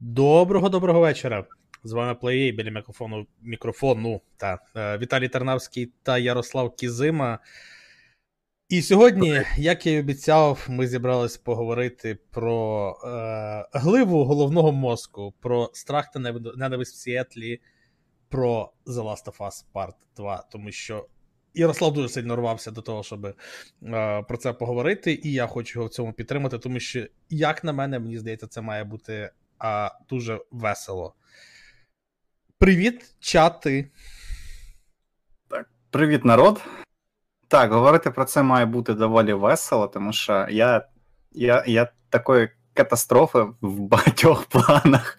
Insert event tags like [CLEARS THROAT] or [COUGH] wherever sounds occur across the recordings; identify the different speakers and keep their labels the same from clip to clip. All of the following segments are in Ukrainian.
Speaker 1: Доброго доброго вечора. З вами Плеєй біля мікрофону мікрофону та е, Віталій Тарнавський та Ярослав Кізима. І сьогодні, як я й обіцяв, ми зібрались поговорити про е, гливу головного мозку, про страх та ненависть в Сіетлі, про The Last of Us Part 2. Тому що Ярослав дуже сильно рвався до того, щоб е, про це поговорити, і я хочу його в цьому підтримати, тому що, як на мене, мені здається, це має бути а, дуже весело. Привіт, чати.
Speaker 2: Так, Привіт, народ. Так, говорити про це має бути доволі весело, тому що я я, я такої катастрофи в багатьох [LAUGHS] планах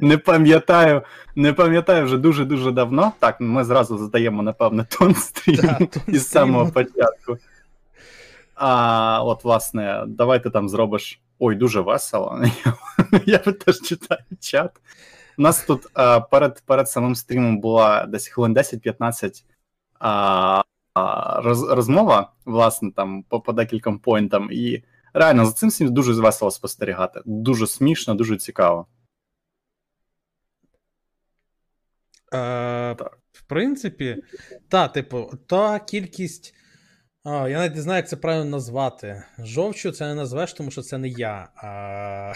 Speaker 2: не пам'ятаю не пам'ятаю вже дуже-дуже давно. Так, ми зразу задаємо, напевне, [LAUGHS] тон стріму із самого початку. А от, власне, давайте там зробиш. Ой, дуже весело. [LAUGHS] Я теж читаю чат. У нас тут а, перед перед самим стрімом була десь хвилин 10-15 а, а, роз, розмова, власне, там по, по декільком поінтам. І реально за цим всім дуже весело спостерігати. Дуже смішно, дуже цікаво.
Speaker 1: Е, В принципі, та, типу, та кількість. А, Я навіть не знаю, як це правильно назвати. Жовчу це не назвеш, тому що це не я. А,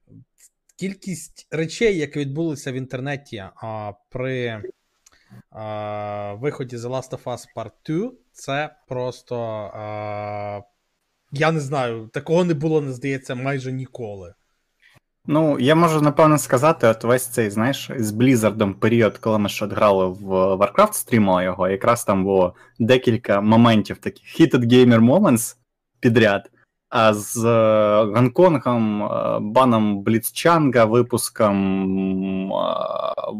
Speaker 1: [LAUGHS] Кількість речей, які відбулися в інтернеті а, при а, виході The Last of Us Part 2, це просто. А, Я не знаю, такого не було, не здається, майже ніколи.
Speaker 2: Ну, я можу напевно сказати, от весь цей, знаєш, з Блізардом період, коли ми ще грали в Warcraft, стрімали його, якраз там було декілька моментів таких Heated Gamer Moments підряд. А з е, Гонконгом, е, баном Бліцчанга, випуском е,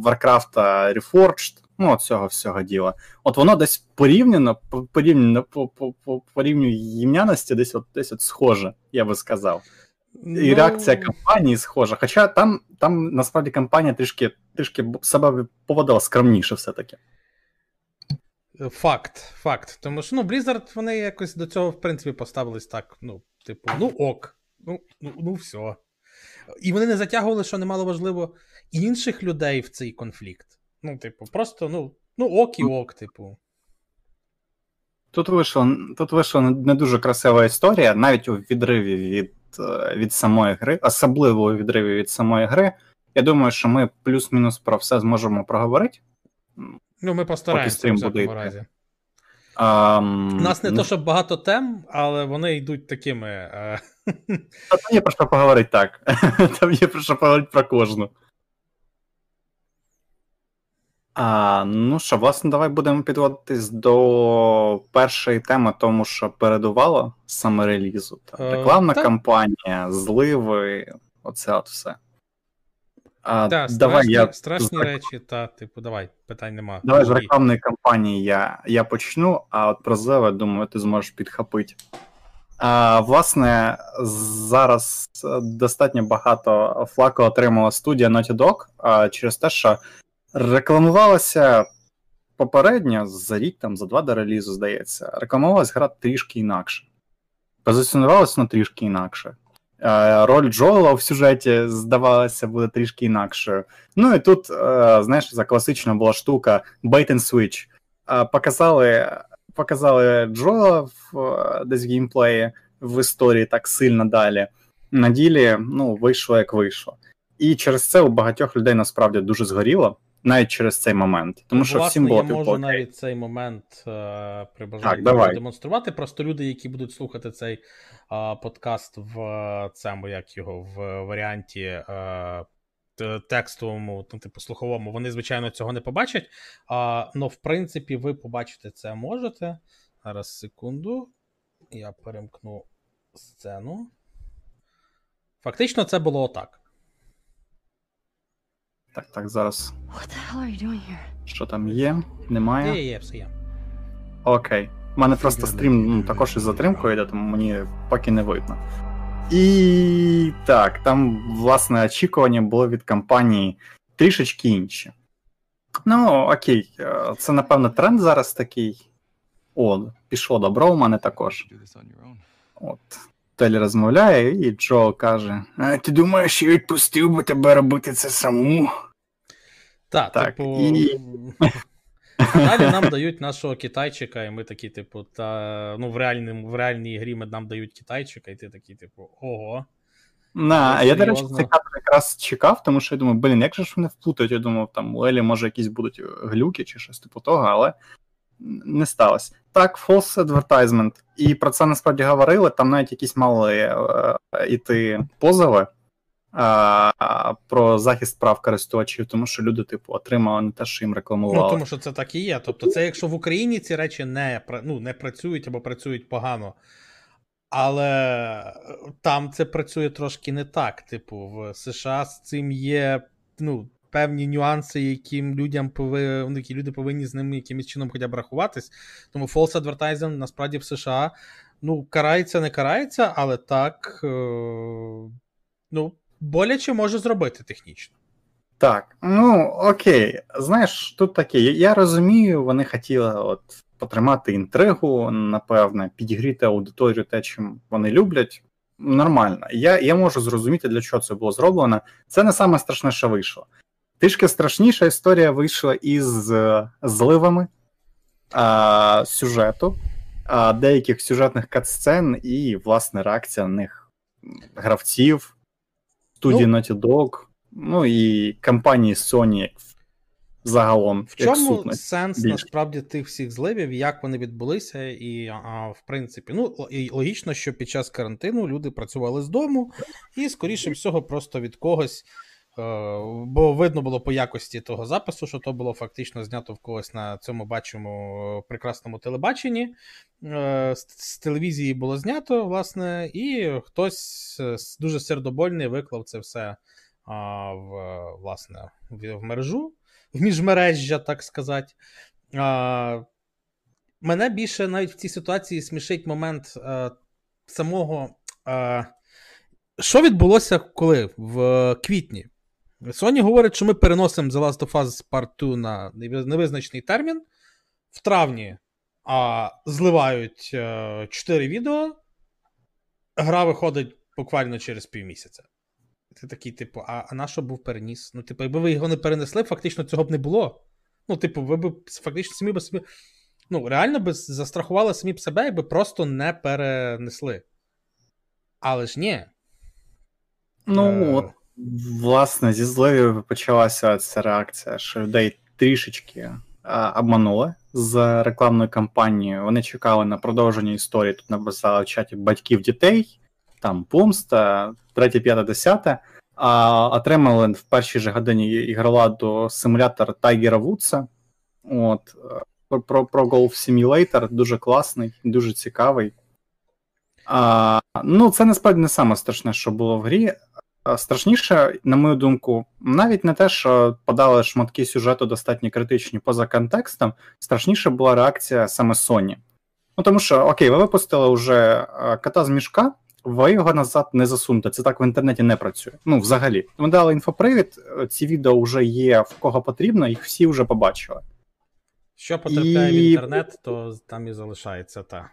Speaker 2: Warcraft Reforged, ну, от цього всього діла. От воно десь порівняно, порівняно по, по, по, їмняності, десь от десь от схоже, я би сказав. І ну... реакція компанії схожа. Хоча там там насправді компанія трішки трішки себе поводила скромніше все-таки.
Speaker 1: Факт, факт. Тому що ну, Blizzard вони якось до цього, в принципі, поставились так. Ну, типу, ну ок, ну, ну, ну все. І вони не затягували, що немало важливо, інших людей в цей конфлікт. Ну, типу, просто, ну, ну ок і ок, типу.
Speaker 2: Тут вийшла тут вийшла не дуже красива історія, навіть у відриві від від самої гри, особливо у відриві від самої гри. Я думаю, що ми плюс-мінус про все зможемо проговорити.
Speaker 1: Ну, ми постараємося в цьому разі. А, У нас не ну... то, щоб багато тем, але вони йдуть такими. Е, [LAUGHS]
Speaker 2: там є про що поговорити так. [LAUGHS] Там є про що поговорити про кожну. А, Ну що, власне, давай будемо підводитись до першої теми, тому що передувало саме релізу. Там, е, Рекламна так. кампанія, зливи, оце от все.
Speaker 1: А, да, давай страшні, я... страшні речі, та, типу, давай, питань нема.
Speaker 2: Давай з рекламної кампанії я я почну, а от про зливи, думаю, ти зможеш підхопити. А, Власне, зараз достатньо багато флаку отримала студія Naughty Dog а, через те, що Рекламувалася попередньо за рік, там, за два до релізу, здається. Рекламувалася гра трішки інакше. Позиціонувалася вона трішки інакше. Е, роль Джоела в сюжеті, здавалося, буде трішки інакшою. Ну і тут, е, знаєш, за класична була штука Bait and Switch. Е, показали показали Джоела в десь в геймплеї в історії так сильно далі. На ділі ну, вийшло як вийшло. І через це у багатьох людей насправді дуже згоріло навіть через цей момент. Тому що
Speaker 1: Власне,
Speaker 2: всім було
Speaker 1: я можу окей. навіть цей момент е, при бажанні демонструвати. Просто люди, які будуть слухати цей е, подкаст в цьому, як його в варіанті. Е, Текстовому, ну, типу, слуховому, вони, звичайно, цього не побачать. А, Ну, в принципі, ви побачити це можете. Зараз, секунду. Я перемкну сцену. Фактично, це було отак.
Speaker 2: Так, так, зараз. What the hell are you doing here? Що там є? Немає?
Speaker 1: Є, є, все є.
Speaker 2: Окей. У мене просто стрім ну, також із затримкою йде, тому мені поки не видно. І так, там, власне, очікування було від компанії трішечки інші. Ну, окей, е, це, напевно, тренд зараз такий. О, пішло добро у мене також. От. Готелі розмовляє, і Джо каже: а, Ти думаєш, я відпустив би тебе робити це самому?
Speaker 1: Та,
Speaker 2: Так,
Speaker 1: типу.
Speaker 2: і- [LAUGHS]
Speaker 1: Далі нам дають нашого китайчика, і ми такі, типу, та ну в реальному, в реальній грі ми нам дають китайчика, і ти такий, типу, ого.
Speaker 2: На,
Speaker 1: Ну,
Speaker 2: а я, до речі, цей кадр якраз чекав, тому що я думаю, блін, як же ж вони вплутають? Я думав, там у Елі може якісь будуть глюки чи щось типу того, але не сталося. Так, false advertisement. І про це насправді говорили. Там навіть якісь мали е, іти позови е, про захист прав користувачів, тому що люди, типу, отримали не те, що їм рекламували.
Speaker 1: Ну, тому що це так і є. Тобто, це якщо в Україні ці речі не, ну, не працюють або працюють погано. Але там це працює трошки не так. Типу, в США з цим є ну, певні нюанси, яким людям пови... ну, які люди повинні з ними якимось чином хоча б рахуватись. Тому false advertising насправді в США ну, карається, не карається, але так е... ну, боляче може зробити технічно.
Speaker 2: Так, ну окей. Знаєш, тут таке. Я розумію, вони хотіли от потримати інтригу, напевне, підігріти аудиторію те, чим вони люблять. Нормально. Я, я можу зрозуміти, для чого це було зроблено. Це не саме страшне, що вийшло. Трішки страшніша історія вийшла із е, зливами а, сюжету, а, деяких сюжетних катсцен і, власне, реакція на них гравців, студії
Speaker 1: Ну,
Speaker 2: Naughty Dog, ну і компанії Sony загалом.
Speaker 1: В чому сенс
Speaker 2: більше.
Speaker 1: насправді тих всіх зливів, як вони відбулися, і а, в принципі, ну і логічно, що під час карантину люди працювали з дому, і скоріше всього, просто від когось. Е, Бо видно було по якості того запису, що то було фактично знято в когось на цьому бачимо е, прекрасному телебаченні. Е, З, телевізії було знято, власне, і хтось дуже сердобольний виклав це все в, власне, в мережу в міжмережжя, так сказати. Мене більше навіть в цій ситуації смішить момент самого. Що відбулося коли? В квітні. Sony говорить, що ми переносимо The Last of Us Part 2 на невизначений термін. В травні а, зливають е, 4 відео. Гра виходить буквально через півмісяця. Ти такий, типу, а, а на що був переніс? Ну, типу, якби ви його не перенесли, фактично цього б не було. Ну, типу, ви б фактично самі б собі. Ну, реально би застрахували самі б себе, якби просто не перенесли. Але ж ні.
Speaker 2: Ну,
Speaker 1: Е,
Speaker 2: от, власне, зі зливів почалася ця реакція, що людей трішечки а, обманули з рекламною кампанією. Вони чекали на продовження історії. Тут написали в чаті батьків дітей, там помста, третє, п'яте, десяте. А отримали в першій же годині ігроладу симулятор Тайгера Вудса. От, е, про, про Golf Simulator, дуже класний, дуже цікавий. А, ну, це насправді не саме страшне, що було в грі. А Страшніше, на мою думку, навіть не те, що подали шматки сюжету достатньо критичні поза контекстом, страшніше була реакція саме Sony. Ну тому що, окей, ви випустили вже е, кота з мішка, ви його назад не засунете. Це так в інтернеті не працює. Ну, взагалі. Ми дали інфопривід, е, ці відео вже є в кого потрібно, їх всі вже побачили.
Speaker 1: Що потрапляє в інтернет, то там і залишається та.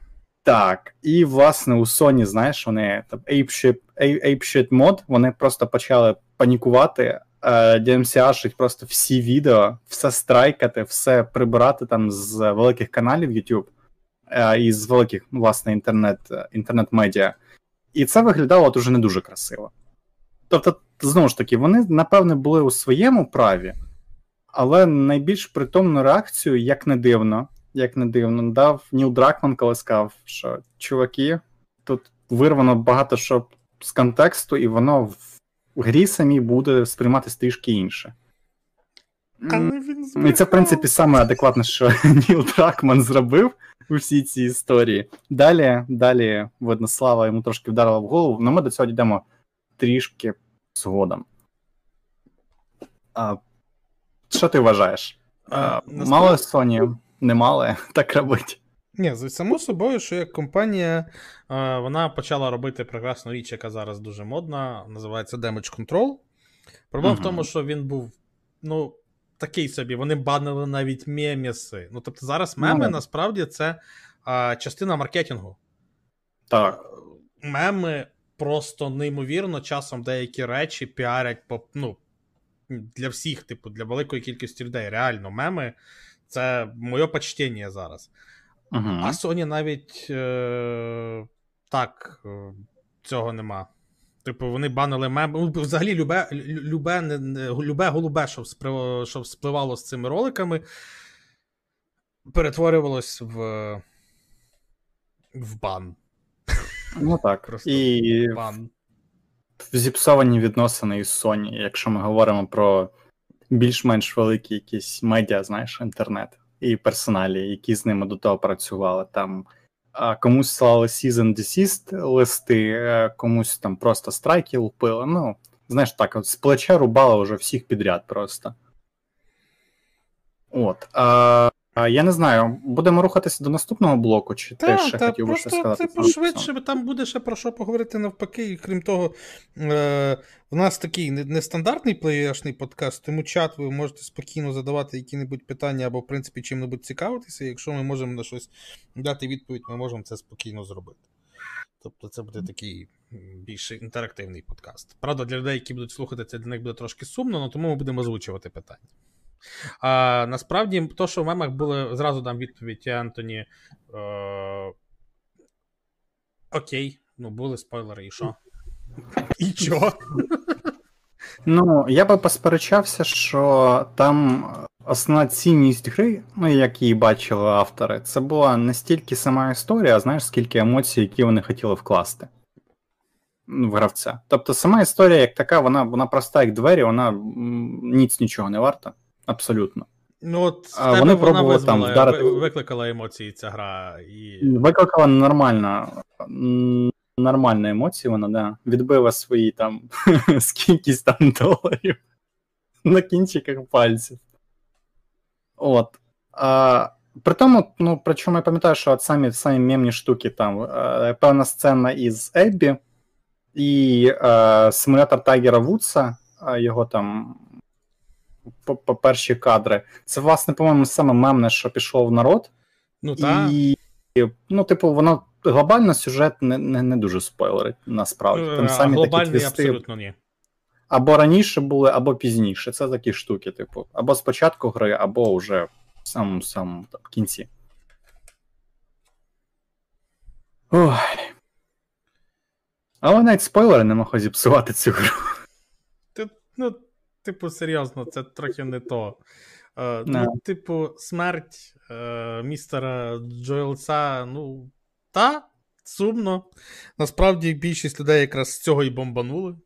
Speaker 2: Так, і власне у Sony, знаєш, вони там apeshit, apeshit мод, вони просто почали панікувати, е, DMCA-шить просто всі відео, все страйкати, все прибирати там з великих каналів YouTube е, і з великих, ну, власне, інтернет, інтернет-медіа. І це виглядало от уже не дуже красиво. Тобто, знову ж таки, вони, напевне, були у своєму праві, але найбільш притомну реакцію, як не дивно, як не дивно, дав Ніл Дракман, коли сказав, що чуваки, тут вирвано багато що з контексту, і воно в грі самій буде сприйматися трішки інше. М,
Speaker 1: він
Speaker 2: І це, в принципі, саме адекватне, що [LAUGHS] Ніл Дракман зробив у всій цій історії. Далі, далі, видно, слава йому трошки вдарила в голову, але ми до цього дійдемо трішки згодом. А, що ти вважаєш? А, мало Sony не мали [LAUGHS] так робить.
Speaker 1: Ні, само собою, що як компанія, е, вона почала робити прекрасну річ, яка зараз дуже модна, називається Damage Control. Проблема в тому, що він був, ну, такий собі, вони банили навіть меміси. Ну, тобто зараз меми
Speaker 2: Ну.
Speaker 1: насправді це е, частина маркетингу.
Speaker 2: Так.
Speaker 1: меми просто неймовірно часом деякі речі піарять по, ну, для всіх, типу, для великої кількості людей. Реально, меми це моє почтення зараз.
Speaker 2: Угу.
Speaker 1: А Sony навіть е- так, е- цього нема. Типу, вони банили меми. Ну, Взагалі, любе любе, любе голубе, що, вспри... що вспливало з цими роликами, перетворювалось в в бан.
Speaker 2: Ну так.
Speaker 1: Просто
Speaker 2: І
Speaker 1: бан.
Speaker 2: зіпсовані відносини із Sony, якщо ми говоримо про більш-менш великі якісь медіа, знаєш, інтернет і персоналі, які з ними до того працювали. Там комусь слали Season Desist листи, е, комусь там просто страйки лупили. Ну, знаєш, так, от з плеча рубали вже всіх підряд просто. От. А, я не знаю, будемо рухатися до наступного блоку, чи
Speaker 1: та,
Speaker 2: ти ще
Speaker 1: та,
Speaker 2: хотів би щось сказати?
Speaker 1: Типу, швидше, бо там буде ще про що поговорити навпаки, і крім того, е, в нас такий нестандартний плеєшний подкаст, тому чат ви можете спокійно задавати які-небудь питання або, в принципі, чим-небудь цікавитися. Якщо ми можемо на щось дати відповідь, ми можемо це спокійно зробити. Тобто це буде такий більш інтерактивний подкаст. Правда, для людей, які будуть слухати, це для них буде трошки сумно, але тому ми будемо озвучувати питання. А насправді, то, що в мемах були, зразу дам відповідь Антоні. Е... Окей, ну були спойлери, і що? І чо?
Speaker 2: Ну, я би посперечався, що там основна цінність гри, ну як її бачили автори, це була не стільки сама історія, а знаєш, скільки емоцій, які вони хотіли вкласти в гравця. Тобто сама історія, як така, вона вона проста, як двері, вона ніц нічого не варта. Абсолютно.
Speaker 1: Ну, от
Speaker 2: а вони
Speaker 1: вона визвала,
Speaker 2: там вдарити...
Speaker 1: викликала емоції ця гра. і...
Speaker 2: Викликала нормальна нормальна емоція, вона, да. Відбила свої там [LAUGHS] скількись там доларів [LAUGHS] на кінчиках пальців. От. А, При тому, ну, причому я пам'ятаю, що от самі самі мемні штуки там е, певна сцена із Еббі і е, симулятор Тайгера Вудса, його там по, перші кадри. Це, власне, по-моєму, саме мемне, що пішло в народ.
Speaker 1: Ну, та.
Speaker 2: І, ну, типу, воно глобально сюжет не не, не дуже спойлерить, насправді. Там
Speaker 1: е,
Speaker 2: самі
Speaker 1: Глобальний
Speaker 2: такі твісти,
Speaker 1: абсолютно ні.
Speaker 2: Або раніше були, або пізніше. Це такі штуки, типу, або спочатку гри, або вже в самому самому там, кінці. Ой. Але навіть спойлери не можуть зіпсувати цю гру.
Speaker 1: Ти, ну, типу, серйозно, це трохи не то. Uh, ну, типу, смерть uh, містера Джоелса, ну, та, сумно. Насправді більшість людей якраз з цього і бомбанули.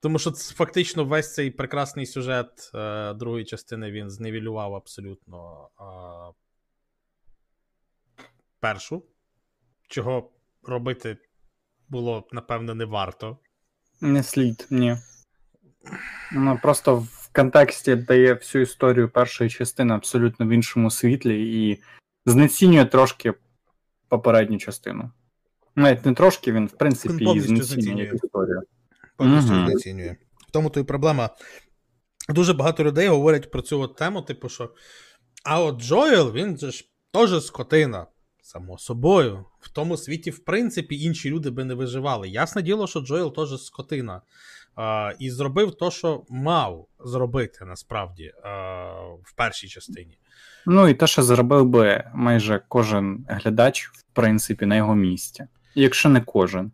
Speaker 1: Тому що фактично весь цей прекрасний сюжет uh, другої частини він зневілював абсолютно першу, чого робити було, напевно, не варто.
Speaker 2: Не слід, ні. Ну, просто в контексті дає всю історію першої частини абсолютно в іншому світлі і знецінює трошки попередню частину. Навіть не трошки, він, в принципі, її знецінює історію.
Speaker 1: Повністю угу. знецінює. В тому то і проблема. Дуже багато людей говорять про цю от тему, типу, що. А от Джоел, він же ж теж скотина. Само собою. В тому світі, в принципі, інші люди би не виживали. Ясне діло, що Джоел теж скотина. А, І зробив то, що мав зробити насправді а, в першій частині.
Speaker 2: Ну і те, що зробив би майже кожен глядач, в принципі, на його місці. Якщо не кожен.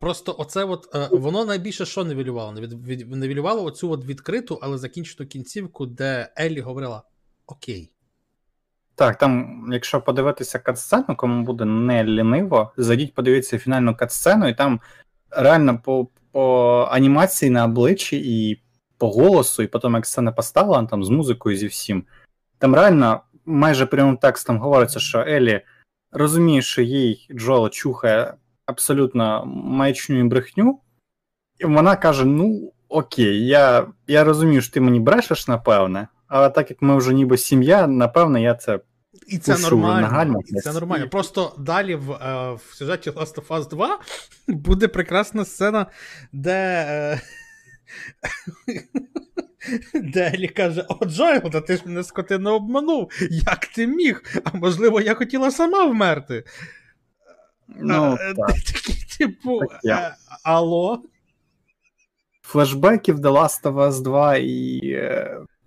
Speaker 1: Просто оце от воно найбільше що невілювало? Невілювало оцю от відкриту, але закінчену кінцівку, де Еллі говорила: Окей.
Speaker 2: Так, там, якщо подивитися катсцену, кому буде не ліниво, зайдіть, подивіться фінальну катсцену, і там реально по по анімації на обличчі і по голосу, і потім як сцена поставила там з музикою зі всім. Там реально майже прямим текстом говориться, що Елі розуміє, що їй Джоел чухає абсолютно маячню і брехню, і вона каже: Ну, окей, я я розумію, що ти мені брешеш, напевне, але так як ми вже ніби сім'я, напевне, я це.
Speaker 1: І це нормально. Нагально, і це нормально. Просто далі в е, в сюжеті Last of Us 2 [LAUGHS] буде прекрасна сцена, де. Е, [LAUGHS] де Елі каже: О, Джоел, та ти ж мене скотину обманув. Як ти міг? А можливо, я хотіла сама вмерти.
Speaker 2: Ну,
Speaker 1: Е,
Speaker 2: так. [LAUGHS]
Speaker 1: Такі, типу,
Speaker 2: Так
Speaker 1: е, алло?
Speaker 2: Флешбеків The Last of Us 2 і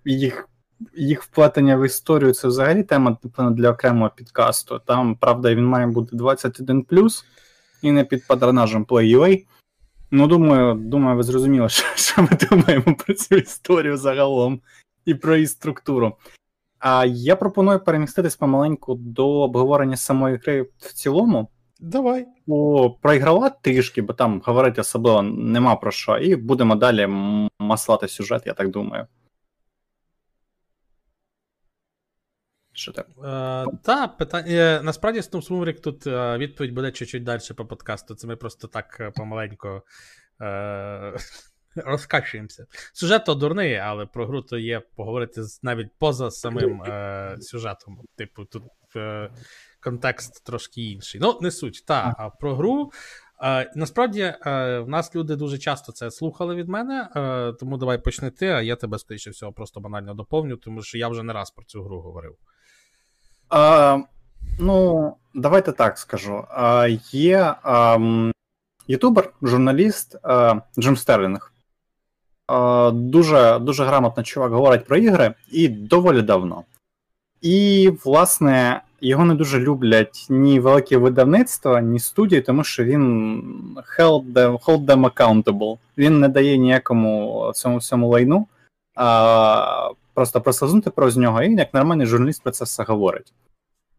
Speaker 2: їх, їх вплетення в історію це взагалі тема напевно, для окремого підкасту. Там, правда, він має бути 21 і не під патронажем Play.ua. Ну, думаю, думаю, ви зрозуміли, [LAUGHS] що, що ми думаємо про цю історію загалом і про її структуру. А я пропоную переміститись помаленьку до обговорення самої гри в цілому.
Speaker 1: Давай.
Speaker 2: О, про ігрова трішки, бо там говорити особливо нема про що, і будемо далі маслати сюжет, я так думаю. Що так?
Speaker 1: Е, та, питання. е, Насправді, Snoop Смурик тут е, відповідь буде чуть-чуть далі по подкасту. Це ми просто так е, помаленьку е, [LAUGHS] розкачуємося. Сюжет то дурний, але про гру то є поговорити навіть поза самим е, сюжетом. Типу, тут е, контекст трошки інший. Ну, не суть. Та, а про гру. Е, насправді, е, в нас люди дуже часто це слухали від мене, е, тому давай почни ти, а я тебе, скоріше всього, просто банально доповню, тому що я вже не раз про цю гру говорив.
Speaker 2: А, ну, давайте так скажу. А, є ам, ютубер, журналіст а, Джим Стерлінг. А, дуже, дуже грамотно чувак говорить про ігри і доволі давно. І, власне, його не дуже люблять ні великі видавництва, ні студії, тому що він held them, hold them accountable. Він не дає ніякому цьому всьому лайну. А, просто прослизнути про нього, і як нормальний журналіст про це все говорить.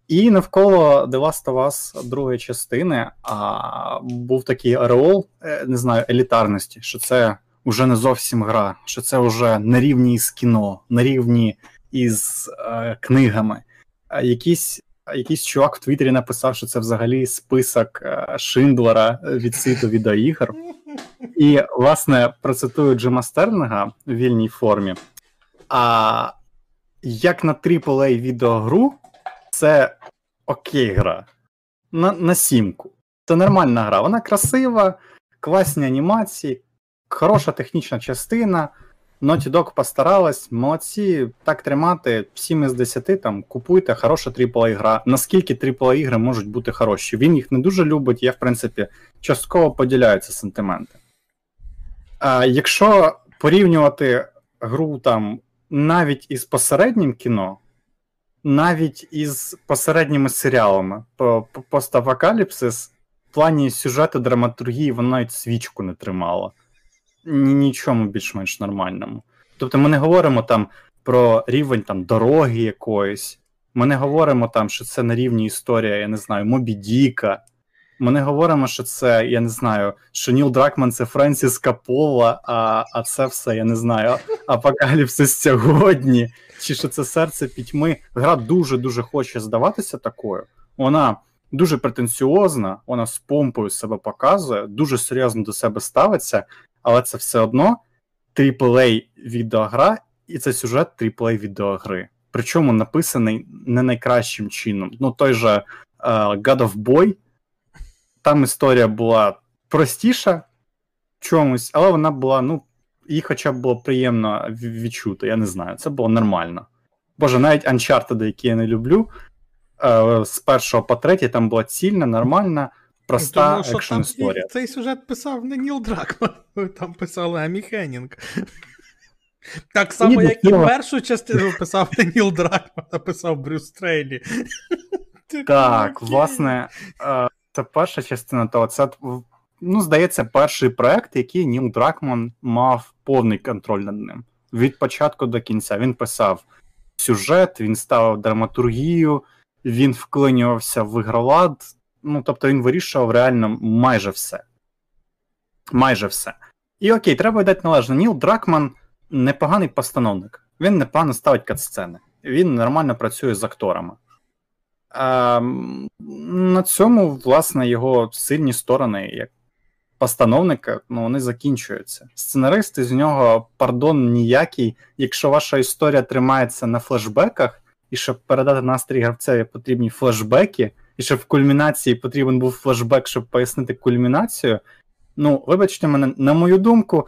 Speaker 2: І навколо The Last of Us другої частини а, був такий ореол, е, не знаю, елітарності, що це вже не зовсім гра, що це вже на рівні із кіно, на рівні із е, книгами. А якийсь, чувак в Твіттері написав, що це взагалі список е, Шиндлера від світу відеоігр. І, власне, процитую Джима Стерлінга в вільній формі. А як на AAA відеогру, це окей гра. На, на сімку. Це нормальна гра. Вона красива, класні анімації, хороша технічна частина. Naughty Dog постаралась, молодці, так тримати, 7 із 10, там, купуйте, хороша AAA гра. Наскільки AAA ігри можуть бути хороші? Він їх не дуже любить, я, в принципі, частково поділяю ці сентименти. А якщо порівнювати гру там навіть із посереднім кіно, навіть із посередніми серіалами по- постапокаліпсис, в плані сюжету, драматургії, вона навіть свічку не тримала. Ні, нічому більш-менш нормальному. Тобто ми не говоримо там про рівень там, дороги якоїсь, ми не говоримо там, що це на рівні історія, я не знаю, Мобі Діка. Ми не говоримо, що це, я не знаю, що Ніл Дракман це Френсіс Капола, а, а це все, я не знаю, апокаліпсис сьогодні, чи що це серце пітьми. Гра дуже-дуже хоче здаватися такою. Вона дуже претенціозна, вона з помпою себе показує, дуже серйозно до себе ставиться, але це все одно AAA відеогра, і це сюжет AAA відеогри. Причому написаний не найкращим чином. Ну, той же е, God of Boy, там історія була простіша чомусь, але вона була, ну, її хоча б було приємно відчути, я не знаю, це було нормально. Боже, навіть Uncharted, які я не люблю, з першого по третій там була цільна, нормальна, проста
Speaker 1: Тому що
Speaker 2: екшн
Speaker 1: там
Speaker 2: історія.
Speaker 1: цей сюжет писав не Ніл Дракманн, [LAUGHS] там писали Емі Хенніг. [LAUGHS] Так само,
Speaker 2: Ні,
Speaker 1: як і
Speaker 2: ну,
Speaker 1: першу частину [LAUGHS] писав не Ніл Дракманн, а писав Брюс Стрейлі.
Speaker 2: Так,
Speaker 1: Окей.
Speaker 2: власне, е, це перша частина того. Це, ну, здається, перший проект, який Ніл Дракманн мав повний контроль над ним. Від початку до кінця. Він писав сюжет, він ставив драматургію, він вклинювався в ігролад. Ну, тобто він вирішував реально майже все. Майже все. І окей, треба дати належно. Ніл Дракман непоганий постановник. Він непогано ставить катсцени. Він нормально працює з акторами. А, на цьому, власне, його сильні сторони, як постановника, ну, вони закінчуються. Сценаристи з нього, пардон, ніякий. Якщо ваша історія тримається на флешбеках, і щоб передати настрій гравцеві потрібні флешбеки, і щоб в кульмінації потрібен був флешбек, щоб пояснити кульмінацію. Ну, вибачте мене, на мою думку,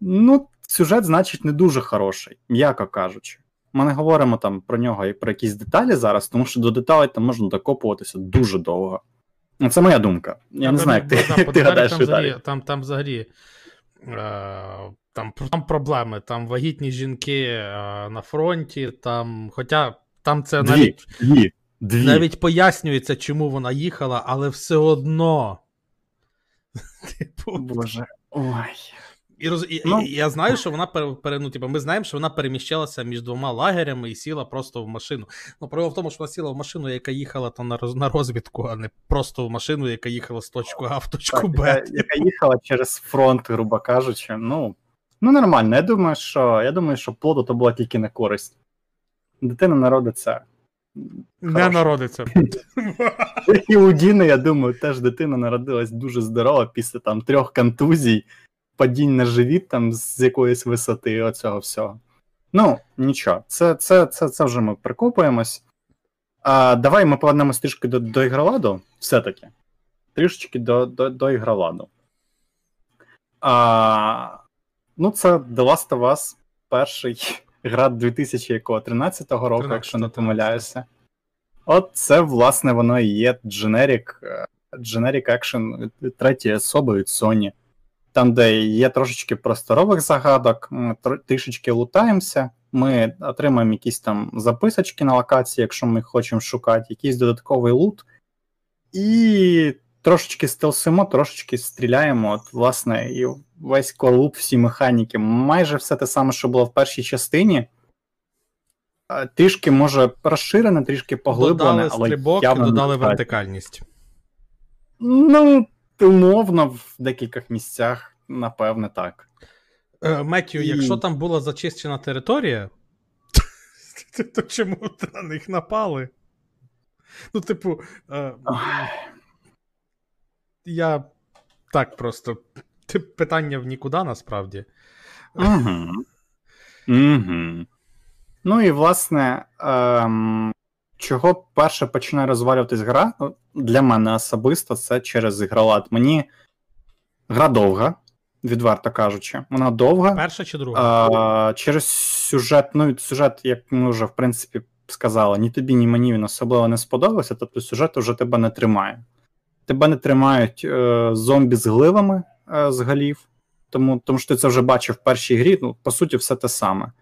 Speaker 2: ну, сюжет, значить, не дуже хороший, м'яко кажучи. Ми не говоримо там про нього і про якісь деталі зараз, тому що до деталей там можна докопуватися дуже довго. Ну, Це моя думка. Я не знаю, як ти, як ти гадаєш
Speaker 1: там, взагалі, там, там взагалі е, там, там проблеми, там вагітні жінки е, на фронті, там, хоча там це
Speaker 2: дві,
Speaker 1: навіть
Speaker 2: дві, дві.
Speaker 1: навіть пояснюється, чому вона їхала, але все одно.
Speaker 2: Типу, Боже. Ой.
Speaker 1: І, роз... ну, і я знаю, що вона пере... ну, типу, ми знаємо, що вона переміщалася між двома лагерями і сіла просто в машину. Ну, проблема в тому, що вона сіла в машину, яка їхала там на роз... на розвідку, а не просто в машину, яка їхала з точку А в точку так, Б.
Speaker 2: Яка, яка їхала через фронт, грубо кажучи. Ну, ну нормально. Я думаю, що я думаю, що плоду то була тільки на користь. Дитина народиться.
Speaker 1: Не народиться.
Speaker 2: І у Діни, я думаю, теж дитина народилась дуже здорова після там трьох контузій падінь на живіт там з якоїсь висоти оцього всього. Ну, нічого, це це, це, це вже ми прикопуємось. А, Давай ми повернемось трішки до до ігроладу, все-таки. Трішечки до до, до ігроладу. А, Ну, це The Last of Us, перший гра 2013 року, 13, якщо не помиляюся. От це, власне, воно і є Generic, Generic Action від третьої особи від Sony там, де є трошечки просторових загадок, ми трішечки лутаємося, ми отримаємо якісь там записочки на локації, якщо ми хочемо шукати, якийсь додатковий лут. І трошечки стелсимо, трошечки стріляємо. От, власне, і весь колуп, всі механіки, майже все те саме, що було в першій частині. Трішки, може, розширене, трішки поглиблене,
Speaker 1: додали але стрибок, явно додали вертикальність.
Speaker 2: Ну, умовно, в декількох місцях, напевне, так.
Speaker 1: Е, Меттю, І... якщо там була зачищена територія, [LAUGHS] то чому на них напали? Ну, типу, е, я так просто. Питання в нікуди насправді.
Speaker 2: Угу. Угу. Ну і власне, ем, чого перше починає розвалюватись гра, ну, для мене особисто це через ігролад. Мені гра довга, відверто кажучи. Вона довга.
Speaker 1: Перша чи друга?
Speaker 2: А, Через сюжет, ну сюжет, як ми вже в принципі сказали, ні тобі, ні мені він особливо не сподобався, тобто сюжет вже тебе не тримає. Тебе не тримають е, зомбі з гливами е, з голів, тому, тому що ти це вже бачив в першій грі, ну, по суті, все те саме.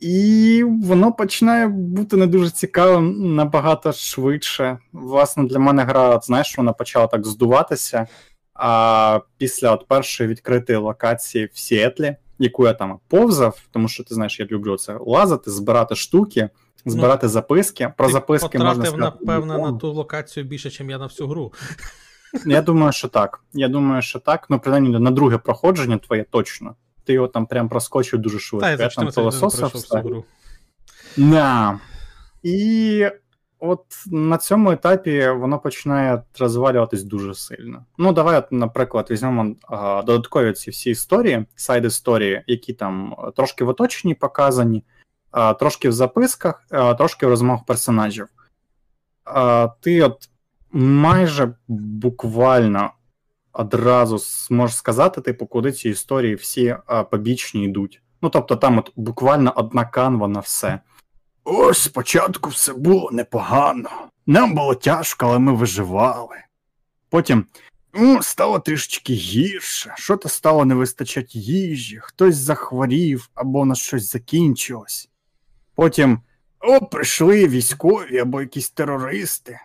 Speaker 2: І воно починає бути не дуже цікавим набагато швидше. Власне, для мене гра, знаєш, вона почала так здуватися. А після от першої відкритої локації в Сіетлі, яку я там повзав, тому що ти знаєш, я люблю це лазити, збирати штуки, збирати ну, записки. Про
Speaker 1: ти
Speaker 2: записки можна
Speaker 1: сказати. напевне, на ту локацію більше, ніж я на всю гру.
Speaker 2: Я думаю, що так. Я думаю, що так. Ну, принаймні, на друге проходження твоє точно ти його там прям проскочив дуже швидко.
Speaker 1: Та, я, я там пилососив.
Speaker 2: Да. І от на цьому етапі воно починає розвалюватись дуже сильно. Ну, давай, от, наприклад, візьмемо а, додаткові ці всі історії, сайд історії, які там трошки в оточенні показані, трошки в записках, трошки в розмовах персонажів. Ти от майже буквально одразу зможеш сказати, типу, куди ці історії всі побічні йдуть. Ну, тобто, там от буквально одна канва на все. Ось спочатку все було непогано. Нам було тяжко, але ми виживали. Потім ну, стало трішечки гірше, що то стало не вистачати їжі, хтось захворів або на щось закінчилось. Потім о, прийшли військові або якісь терористи,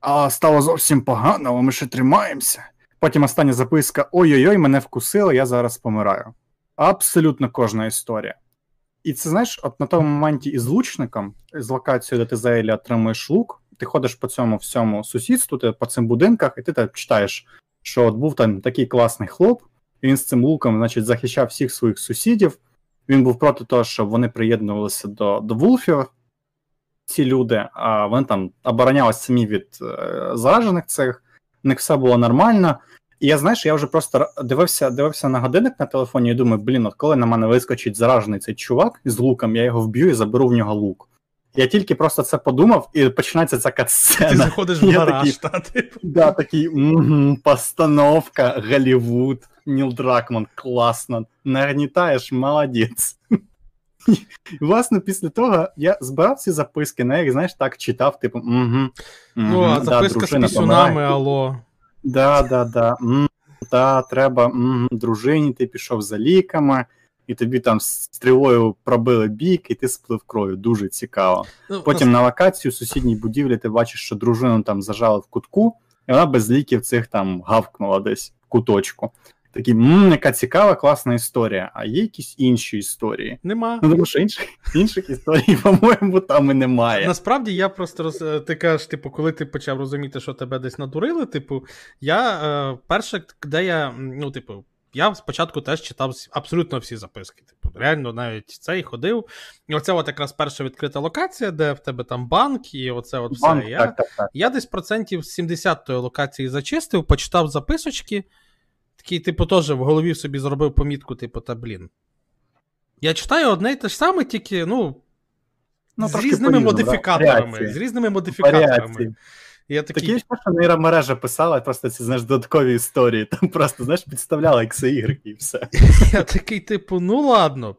Speaker 2: а стало зовсім погано, але ми ще тримаємося. Потім остання записка: Ой-ой-ой, мене вкусили, я зараз помираю. Абсолютно кожна історія. І це знаєш, от на тому моменті із лучником, з локацією, де ти Зейлі отримуєш лук, ти ходиш по цьому всьому сусідству, ти по цим будинках, і ти так читаєш, що от був там такий класний хлоп, він з цим луком, значить, захищав всіх своїх сусідів. Він був проти того, щоб вони приєднувалися до до Вулфів, ці люди, а вони там оборонялися самі від е, заражених цих в них все було нормально. І я знаєш, я вже просто дивився дивився на годинник на телефоні і думаю, блін, от коли на мене вискочить заражений цей чувак з луком, я його вб'ю і заберу в нього лук. Я тільки просто це подумав, і починається ця катсцена.
Speaker 1: Ти заходиш в гараж, та типу.
Speaker 2: Да, такий угу, постановка, Голлівуд, Ніл Дракман, класно. Нагнітаєш, молодець. І, [LAUGHS] власне, після того я збирав ці записки, на як, знаєш, так читав, типу, угу.
Speaker 1: Ну, а записка з пісюнами, алло.
Speaker 2: Да, да, да. М, та, треба м, дружині, ти пішов за ліками, і тобі там стрілою пробили бік, і ти сплив кров'ю. Дуже цікаво.
Speaker 1: Ну,
Speaker 2: Потім на локацію в сусідній будівлі ти бачиш, що дружину там зажали в кутку, і вона без ліків цих там гавкнула десь в куточку. Такі, мм, яка цікава, класна історія. А є якісь інші історії?
Speaker 1: Нема.
Speaker 2: Ну, тому що інших, інших історій, [LAUGHS] по-моєму, там і немає.
Speaker 1: Насправді я просто роз... е, ти кажеш, типу, коли ти почав розуміти, що тебе десь надурили, типу, я е, перше, де я, ну, типу, я спочатку теж читав абсолютно всі записки. Типу, реально навіть цей ходив. І оце от якраз перша відкрита локація, де в тебе там банк, і оце от все.
Speaker 2: Банк,
Speaker 1: я,
Speaker 2: так, так, так.
Speaker 1: я десь процентів 70 тої локації зачистив, почитав записочки. Такий, типу, теж в голові собі зробив помітку, типу, та блін. Я читаю одне і те ж саме, тільки, ну.
Speaker 2: Ну,
Speaker 1: з різними
Speaker 2: да.
Speaker 1: модифікаторами. З різними модифікаторами.
Speaker 2: Варіації.
Speaker 1: Я такий,
Speaker 2: Такі, що нейромережа писала, просто ці знаєш, додаткові історії. Там просто, знаєш, підставляла XY і все. [LAUGHS]
Speaker 1: я такий, типу, ну ладно.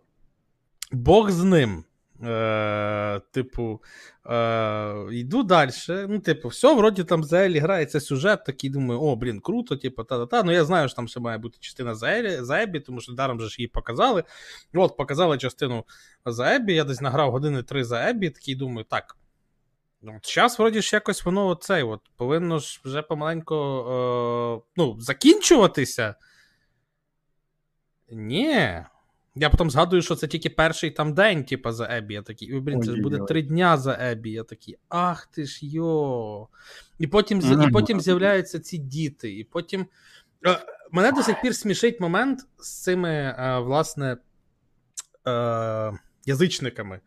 Speaker 1: Бог з ним. Е, типу, е, йду далі. Ну, типу, все, вроді там за Елі грається сюжет, такий думаю, о, блін, круто, типу, та-та-та. Ну я знаю, що там ще має бути частина за Елі, Ебі, тому що даром же ж її показали. От, показали частину за Ебі, я десь награв години три за Ебі, такий думаю, так. Ну, зараз, вроді ж, якось воно оцей, от, повинно ж вже помаленько е, ну, закінчуватися. Ні. Я потім згадую, що це тільки перший там день, типу, за Ебі. Я такий, блін, це ж буде три дня за Ебі. Я такий, ах ти ж йо. І потім, і потім з'являються ці діти. І потім. Е, Мене до сих пір смішить момент з цими, е, власне, е, язичниками.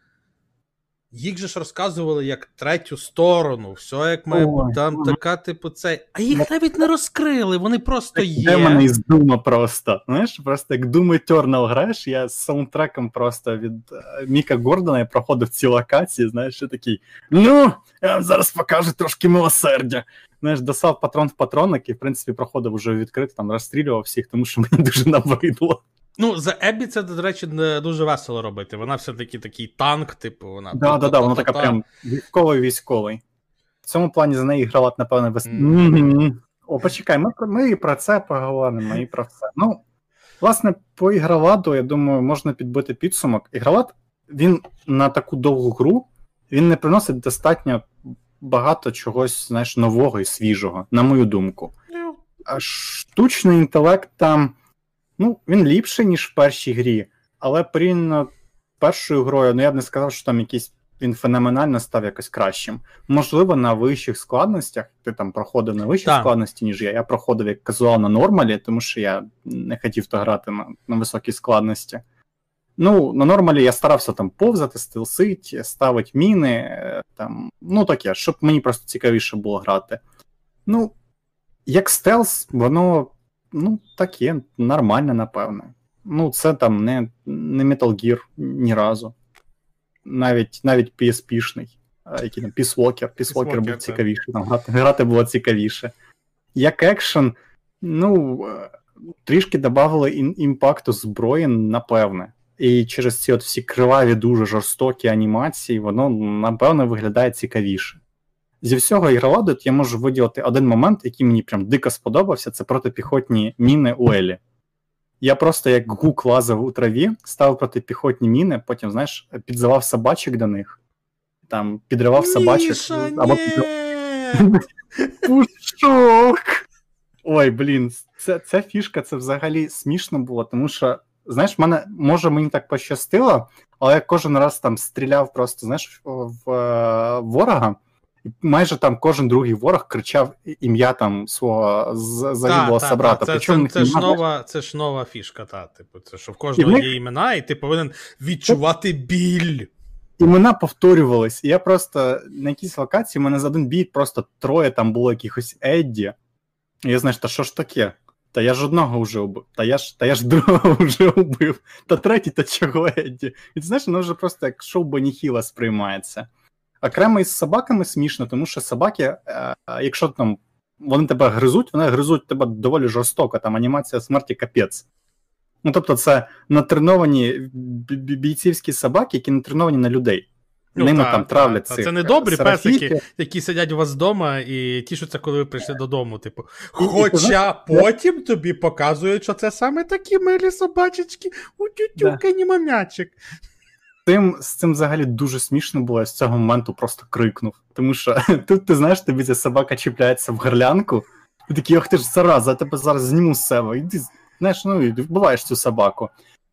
Speaker 1: Їх же ж розказували як третю сторону, все як має
Speaker 2: Ой.
Speaker 1: Там
Speaker 2: мгм.
Speaker 1: така, типу, це. А їх навіть не розкрили, вони просто є.
Speaker 2: Де мене із дума просто. Знаєш, просто як Doom Eternal граєш, я з саундтреком просто від е, Міка Гордона я проходив ці локації, знаєш, і такий. Ну, я вам зараз покажу трошки милосердя. Знаєш, досав патрон в патронник і, в принципі, проходив уже відкрито, там розстрілював всіх, тому що мені [LAUGHS] дуже набридло.
Speaker 1: Ну, за Еббі це, до речі, не дуже весело робити. Вона все-таки такий танк, типу, вона.
Speaker 2: Да, да, да, вона така прям військовий військовий. В цьому плані за неї грават, напевно.
Speaker 1: Мгм.
Speaker 2: О, почекай, ми, ми і про це поговоримо, і про все. Ну, власне, по ігроваду, я думаю, можна підбити підсумок. Ігровад, він на таку довгу гру, він не приносить достатньо багато чогось, знаєш, нового і свіжого, на мою думку.
Speaker 1: Ну,
Speaker 2: А штучний інтелект там, ну, він ліпший, ніж в першій грі, але порівняно першою грою, ну я б не сказав, що там якийсь він феноменально став якось кращим. Можливо, на вищих складностях, ти там проходив на вищій складності, ніж я. Я проходив як казуал на нормалі, тому що я не хотів то грати на, на високій складності. Ну, на нормалі я старався там повзати, стелсить, ставити міни, е, там, ну таке, щоб мені просто цікавіше було грати. Ну, як стелс, воно ну, таке, нормальне, напевно. Ну, це там не, не Metal Gear ні разу. Навіть навіть PSP-шний, який там Peace Walker. Peace
Speaker 1: Peace
Speaker 2: Walker
Speaker 1: Walker,
Speaker 2: був
Speaker 1: так.
Speaker 2: цікавіший, там грати, було цікавіше. Як екшен, ну, е, трішки додавали імпакту зброї, напевне. І через ці от всі криваві, дуже жорстокі анімації, воно, напевно, виглядає цікавіше. Зі всього ігроваду я можу виділити один момент, який мені прям дико сподобався, це протипіхотні міни у Елі. Я просто як гук лазив у траві, ставив протипіхотні міни, потім, знаєш, підзивав собачок до них, там підривав собачок.
Speaker 1: Міша,
Speaker 2: або! Пушок! [LAUGHS] Ой, блін, це, ця фішка це взагалі смішно було, тому що, знаєш, мене, може мені так пощастило, але я кожен раз там стріляв просто, знаєш, в, в е, ворога, і майже там кожен другий ворог кричав ім'я там свого загиблого
Speaker 1: Та, та,
Speaker 2: собрата.
Speaker 1: та, Це,
Speaker 2: Причому
Speaker 1: це, це, ж нова, це ж нова фішка, та, типу, це що в кожного
Speaker 2: них-
Speaker 1: є імена, і ти повинен відчувати біль.
Speaker 2: імена повторювались. І я просто на якійсь локації мене за один бій просто троє там було якихось Едді. І я знаєш, та що ж таке? Та я ж одного вже убив, та я ж, та я ж [LAUGHS] другого вже убив, та третій, та чого Едді. І ти знаєш, воно вже просто як шоу Боніхіла сприймається. Окремо із собаками смішно, тому що собаки, е, якщо там вони тебе гризуть, вони гризуть тебе доволі жорстоко, там анімація смерті капець. Ну, тобто, це натреновані бійцівські собаки, які натреновані на людей.
Speaker 1: Ну, Ними та, там травлять та, цих Це не добрі песики, які сидять у вас вдома і тішуться, коли ви прийшли додому. Типу, Хоча і, потім да. тобі показують, що це саме такі милі собачечки, у тютюкані да. мамячик.
Speaker 2: Цим, з цим взагалі дуже смішно було, я з цього моменту просто крикнув. Тому що [LAUGHS] тут ти знаєш, тобі ця собака чіпляється в горлянку, ти такий, ох ти ж зараза, я тебе зараз зніму з себе. Ти знаєш, ну і вбиваєш цю собаку.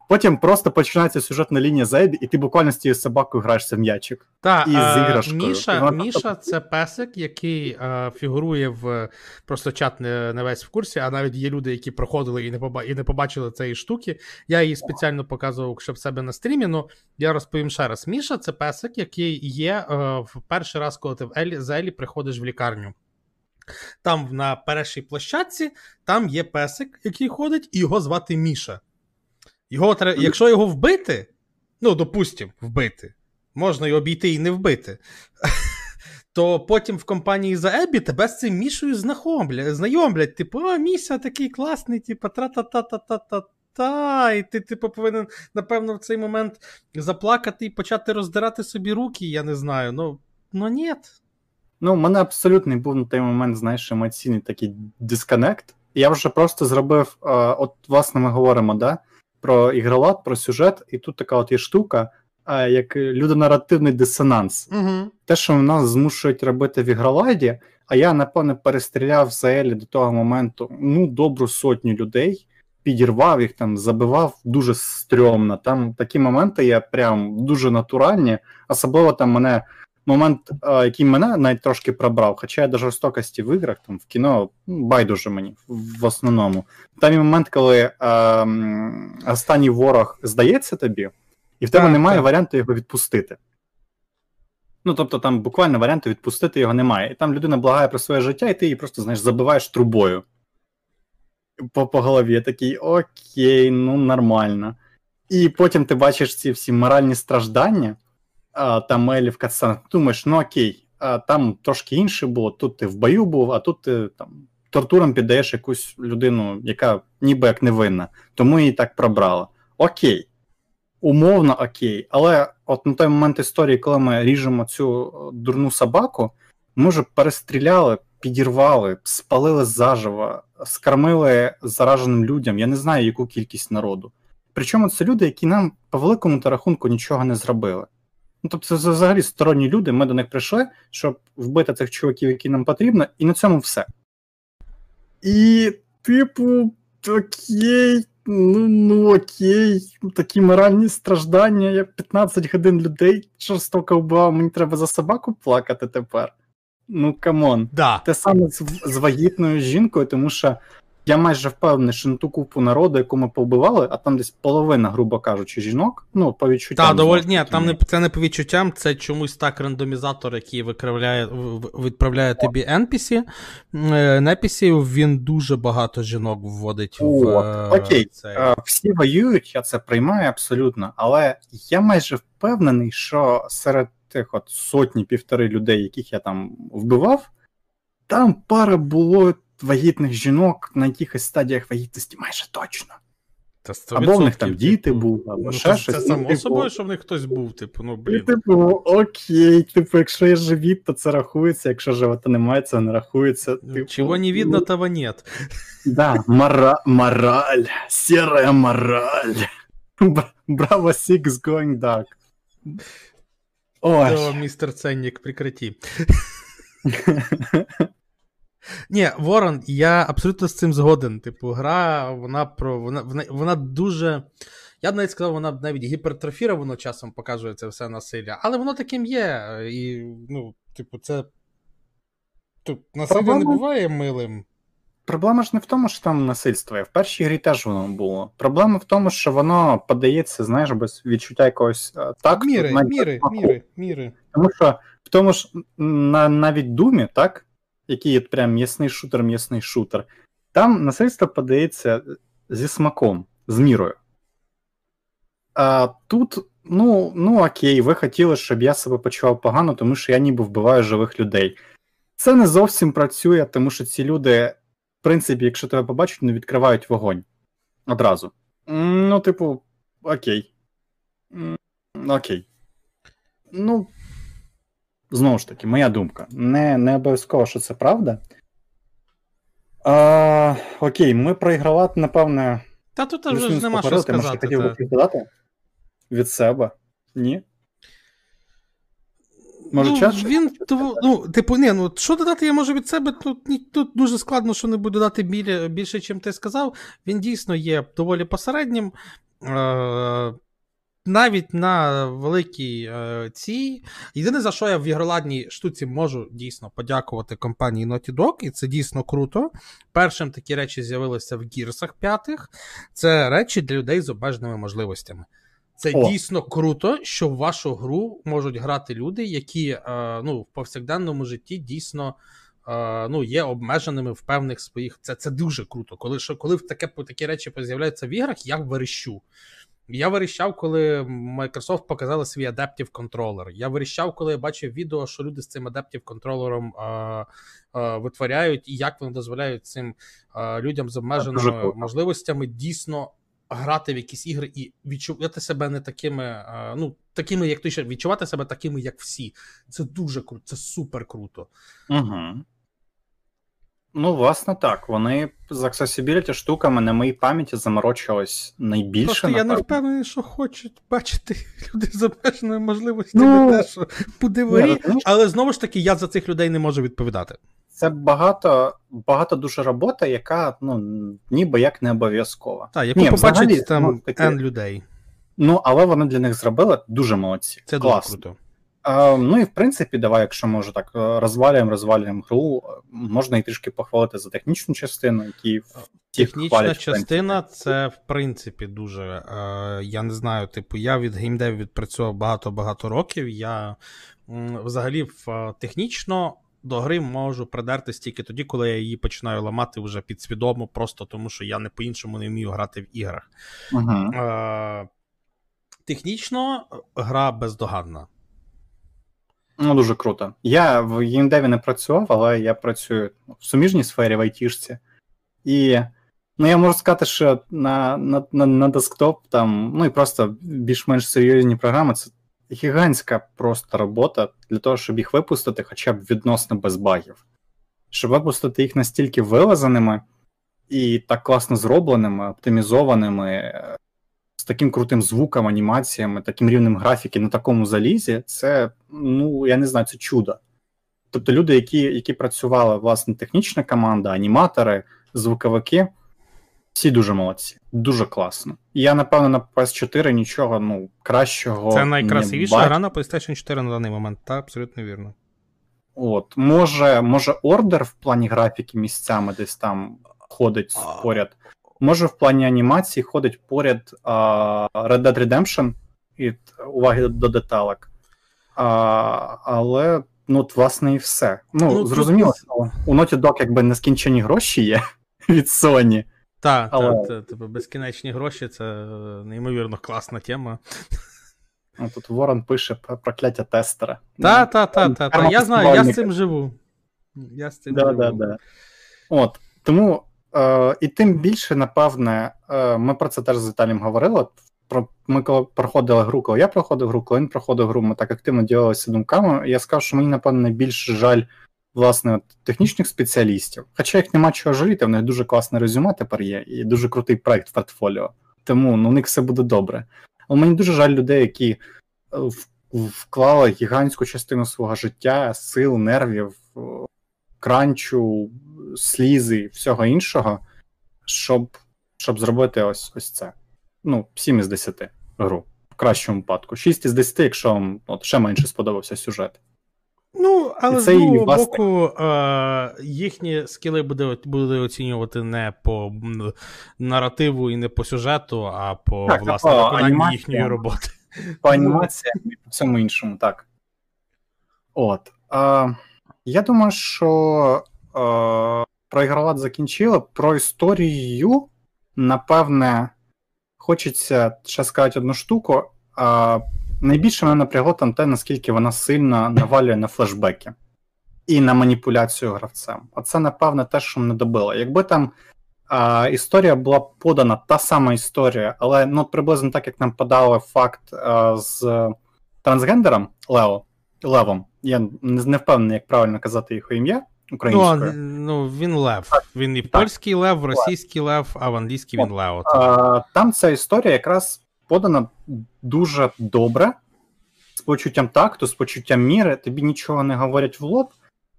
Speaker 2: Потім просто починається сюжетна лінія Зейбі, і ти буквально з цією собакою граєшся в м'ячик.
Speaker 1: Так, і з іграшкою. Міша Міша це песик, який а, фігурує в просто чат не, не весь в курсі, а навіть є люди, які проходили і не поба... і не побачили цієї штуки. Я її спеціально показував, щоб себе на стрімі. Ну я розповім ще раз: Міша це песик, який є а, е, в перший раз, коли ти в Елі з Елі приходиш в лікарню. Там на першій площадці там є песик, який ходить, і його звати Міша. Його треба, Якщо його вбити, ну, допустим, вбити, можна й обійти і не вбити, [LAUGHS] то потім в компанії за Ебі тебе з цим мішою знайомлять. Типу, а, міша такий класний, типу, тра-та-та-та-та-та. Та, і ти, типу, повинен, напевно, в цей момент заплакати і почати роздирати собі руки, я не знаю. Ну, ну ні.
Speaker 2: Ну, у мене абсолютно був на той момент, знаєш, емоційний такий дисконект. Я вже просто зробив, е, от, власне, ми говоримо, да, про ігролад, про сюжет, і тут така от є штука, як людонаративний дисонанс.
Speaker 1: Угу.
Speaker 2: Те, що нас змушують робити в ігроладі, а я, напевне, перестріляв за Елі до того моменту ну, добру сотню людей, підірвав їх там, забивав дуже стрьомно. Там такі моменти є прям дуже натуральні, особливо там мене момент, який мене навіть трошки пробрав, хоча я до жорстокості в іграх, там в кіно ну, байдуже мені в основному. Там є момент, коли а, останній ворог здається тобі, і в тебе так, немає так. варіанту його відпустити. Ну, тобто, там буквально варіанту відпустити його немає. І там людина благає про своє життя, і ти її просто знаєш, забиваєш трубою по по голові. Я такий окей, ну нормально. І потім ти бачиш ці всі моральні страждання там Елі в катсценах, думаєш, ну окей, там трошки інше було, тут ти в бою був, а тут ти там тортурам піддаєш якусь людину, яка ніби як невинна, тому її так пробрала. Окей, умовно окей, але от на той момент історії, коли ми ріжемо цю дурну собаку, ми вже перестріляли, підірвали, спалили заживо, скормили зараженим людям, я не знаю, яку кількість народу. Причому це люди, які нам по великому та рахунку нічого не зробили. Ну, тобто, це взагалі сторонні люди, ми до них прийшли, щоб вбити цих чуваків, які нам потрібно, і на цьому все. І, типу, окей, ну ну окей, такі моральні страждання, я 15 годин людей жорстоко вбивав, мені треба за собаку плакати тепер. Ну, come on.
Speaker 1: Да.
Speaker 2: Те саме з, з вагітною жінкою, тому що я майже впевнений, що на ту купу народу, яку ми побивали, а там десь половина, грубо кажучи, жінок. Ну, по відчуттям.
Speaker 1: Так, доволі ні, там не це не по відчуттям, це чомусь так рандомізатор, який викривляє, відправляє тобі NPC. NPC, він дуже багато жінок вводить
Speaker 2: О, в. Окей, цей... всі воюють, я це приймаю абсолютно, але я майже впевнений, що серед тих от сотні півтори людей, яких я там вбивав, там пара було вагітних жінок на якихось стадіях вагітності майже точно. Та або в них там діти типу, були, або ну, ще щось.
Speaker 1: Це само типу, собою, що в них хтось був, типу, ну блін. І,
Speaker 2: типу, окей, типу, якщо є живіт, то це рахується, якщо живота немає, це не рахується. Ну, типу,
Speaker 1: Чого не видно, ну, того нет.
Speaker 2: Да, мора... мораль, серая мораль. Браво Six going dark.
Speaker 1: Ой. О, мистер Ценник, прекрати. [LAUGHS] Ні, Ворон, я абсолютно з цим згоден. Типу, гра, вона про вона вона, вона дуже. Я б навіть сказав, вона навіть гіпертрофіровано часом показує це все насилля, але воно таким є. І, ну, типу, це. Тут насилля Проблема... не буває милим.
Speaker 2: Проблема ж не в тому, що там насильство є. В першій грі теж воно було. Проблема в тому, що воно подається, знаєш, без відчуття якогось е, так.
Speaker 1: Міри, міри, міри, міри.
Speaker 2: Тому що в тому ж на, навіть Думі, так, який от прям м'ясний шутер, м'ясний шутер, там насильство подається зі смаком, з мірою. А тут, ну, ну окей, ви хотіли, щоб я себе почував погано, тому що я ніби вбиваю живих людей. Це не зовсім працює, тому що ці люди, в принципі, якщо тебе побачать, не відкривають вогонь одразу. Ну, типу, окей. Окей. Ну, знову ж таки, моя думка. Не не обов'язково, що це правда. А, Окей, ми проігравати, напевне.
Speaker 1: Та тут вже ж нема що сказати. Може,
Speaker 2: хотів би додати? Від себе? Ні?
Speaker 1: Може, ну, час? Він, то, ну, типу, ні, ну, що додати я можу від себе, тут тут дуже складно, що не буду додати більше, більше, чим ти сказав. Він дійсно є доволі посереднім. Е- навіть на великій е, цій. Єдине, за що я в ігроладній штуці можу дійсно подякувати компанії Naughty Dog, і це дійсно круто. Першим такі речі з'явилися в гірсах п'ятих. Це речі для людей з обмеженими можливостями. Це О. дійсно круто, що в вашу гру можуть грати люди, які е, ну, в повсякденному житті дійсно е, ну, є обмеженими в певних своїх. Це це дуже круто. Коли що, коли таке, такі речі з'являються в іграх, я верещу. Я вирішав, коли Microsoft показали свій Adaptive Controller. Я вирішав, коли я бачив відео, що люди з цим Adaptive Controller а, а, витворяють, і як вони дозволяють цим а, людям з обмеженими можливостями дійсно грати в якісь ігри і відчувати себе не такими, ну, такими, як ти ще відчувати себе такими, як всі. Це дуже круто, це супер круто.
Speaker 2: Угу. Ну, власне, так. Вони з accessibility штуками на моїй пам'яті заморочились найбільше. Просто
Speaker 1: я не впевнений, що хочуть бачити [LAUGHS] люди з обмеженою можливостями, ну, те, що буде але знову ж таки, я за цих людей не можу відповідати.
Speaker 2: Це багато багато дуже робота, яка ну, ніби як не обов'язкова.
Speaker 1: Так, яку Ні, побачить взагалі, там ну, такі... N людей.
Speaker 2: Ну, але вони для них зробили дуже молодці.
Speaker 1: Це Класно. дуже круто.
Speaker 2: Ну і в принципі, давай, якщо може так е, розвалюємо, розвалюємо гру, можна і трішки похвалити за технічну частину, які
Speaker 1: технічна хвалять, частина, це в принципі дуже. Е, Я не знаю, типу, я від gamedev відпрацював багато-багато років. Я взагалі в е, технічно. До гри можу придертись тільки тоді, коли я її починаю ламати вже підсвідомо, просто тому що я не по-іншому не вмію грати в іграх.
Speaker 2: Uh-huh.
Speaker 1: Е, Технічно гра бездоганна.
Speaker 2: Ну, дуже круто. Я в геймдеві не працював, але я працюю в суміжній сфері в айтішці. І ну, я можу сказати, що на на, на, на десктоп там, ну і просто більш-менш серйозні програми це гігантська просто робота для того, щоб їх випустити хоча б відносно без багів. Щоб випустити їх настільки вилазаними і так класно зробленими, оптимізованими, таким крутим звуком, анімаціями, таким рівнем графіки на такому залізі, це, ну, я не знаю, це чудо. Тобто люди, які які працювали, власне, технічна команда, аніматори, звуковики, всі дуже молодці, дуже класно. І я, напевно, на PS4 нічого ну, кращого.
Speaker 1: Це найкрасивіша не гра на PlayStation 4 на даний момент, так, абсолютно вірно.
Speaker 2: От, може, може, ордер в плані графіки місцями десь там ходить поряд. Може, в плані анімації ходить поряд а, Red Dead Redemption і уваги до деталек. А, Але, ну, от, власне, і все. Ну, ну зрозуміло, тут... у Naughty Dog якби нескінчені гроші є [LAUGHS] від Sony.
Speaker 1: Так, але... та, типу, безкінечні гроші це неймовірно класна тема.
Speaker 2: Тут Ворон пише про прокляття тестера.
Speaker 1: Так, так, так, та, та. я знаю, я з цим живу. Я з цим
Speaker 2: да,
Speaker 1: живу.
Speaker 2: Да, да. От, Тому Е, І тим більше, напевне, е, ми про це теж з Віталієм говорили. Про ми коли проходили гру, коли я проходив гру, коли він проходив гру, ми так активно ділилися думками. Я сказав, що мені, напевно, найбільше жаль власне от, технічних спеціалістів. Хоча їх нема чого жаліти, в них дуже класне резюме тепер є, і дуже крутий проект в портфоліо. Тому ну, у них все буде добре. Але мені дуже жаль людей, які е, вклали гігантську частину свого життя, сил, нервів, кранчу, слізи всього іншого, щоб щоб зробити ось ось це. Ну, 7 із 10 гру. В кращому випадку. 6 із 10, якщо вам от, ще менше сподобався сюжет.
Speaker 1: Ну, але з другого власне... боку, е- їхні скіли буде буде оцінювати не по наративу і не по сюжету, а по так, власне виконанню їхньої роботи.
Speaker 2: По анімації і по всьому іншому, так. От. Е- я думаю, що е, про ігроват закінчили. Про історію, напевне, хочеться ще сказати одну штуку. Е, найбільше мене напрягло там те, наскільки вона сильно навалює на флешбеки і на маніпуляцію гравцем. Оце, напевне, те, що мене добило. Якби там а, історія була подана та сама історія, але ну приблизно так, як нам подали факт а, з трансгендером Лео Левом. Я не, не впевнений, як правильно казати його ім'я українською.
Speaker 1: Ну, ну він Лев. Він і польський Лев, російський Лев, а в англійській він Лео.
Speaker 2: Там ця історія якраз подана дуже добре, з почуттям такту, з почуттям міри, тобі нічого не говорять в лоб,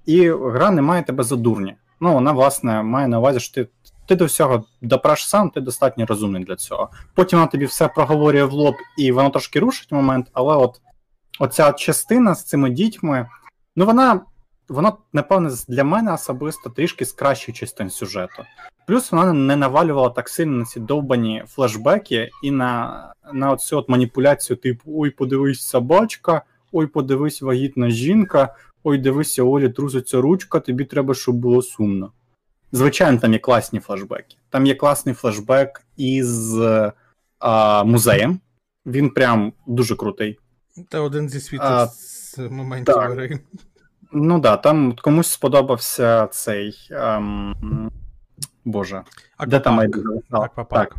Speaker 2: і гра не має тебе за дурні. Ну, вона, власне, має на увазі, що ти ти до всього допраш сам, ти достатньо розумний для цього. Потім вона тобі все проговорює в лоб, і воно трошки рушить момент, але от оця частина з цими дітьми, ну вона, вона, напевне, для мене особисто трішки з кращих частин сюжету. Плюс вона не навалювала так сильно на ці довбані флешбеки і на на оцю от маніпуляцію, типу: Ой, подивись, собачка, ой, подивись, вагітна жінка, ой, дивися, Олі, труситься ручка, тобі треба, щоб було сумно. Звичайно, там є класні флешбеки. Там є класний флешбек із а, музеєм. Він прям дуже крутий.
Speaker 1: Це один зі світу моментів гри.
Speaker 2: Ну так, да, там комусь сподобався цей. Ем, Боже.
Speaker 1: Аквапарк. Де там Аквапарк.
Speaker 2: Так.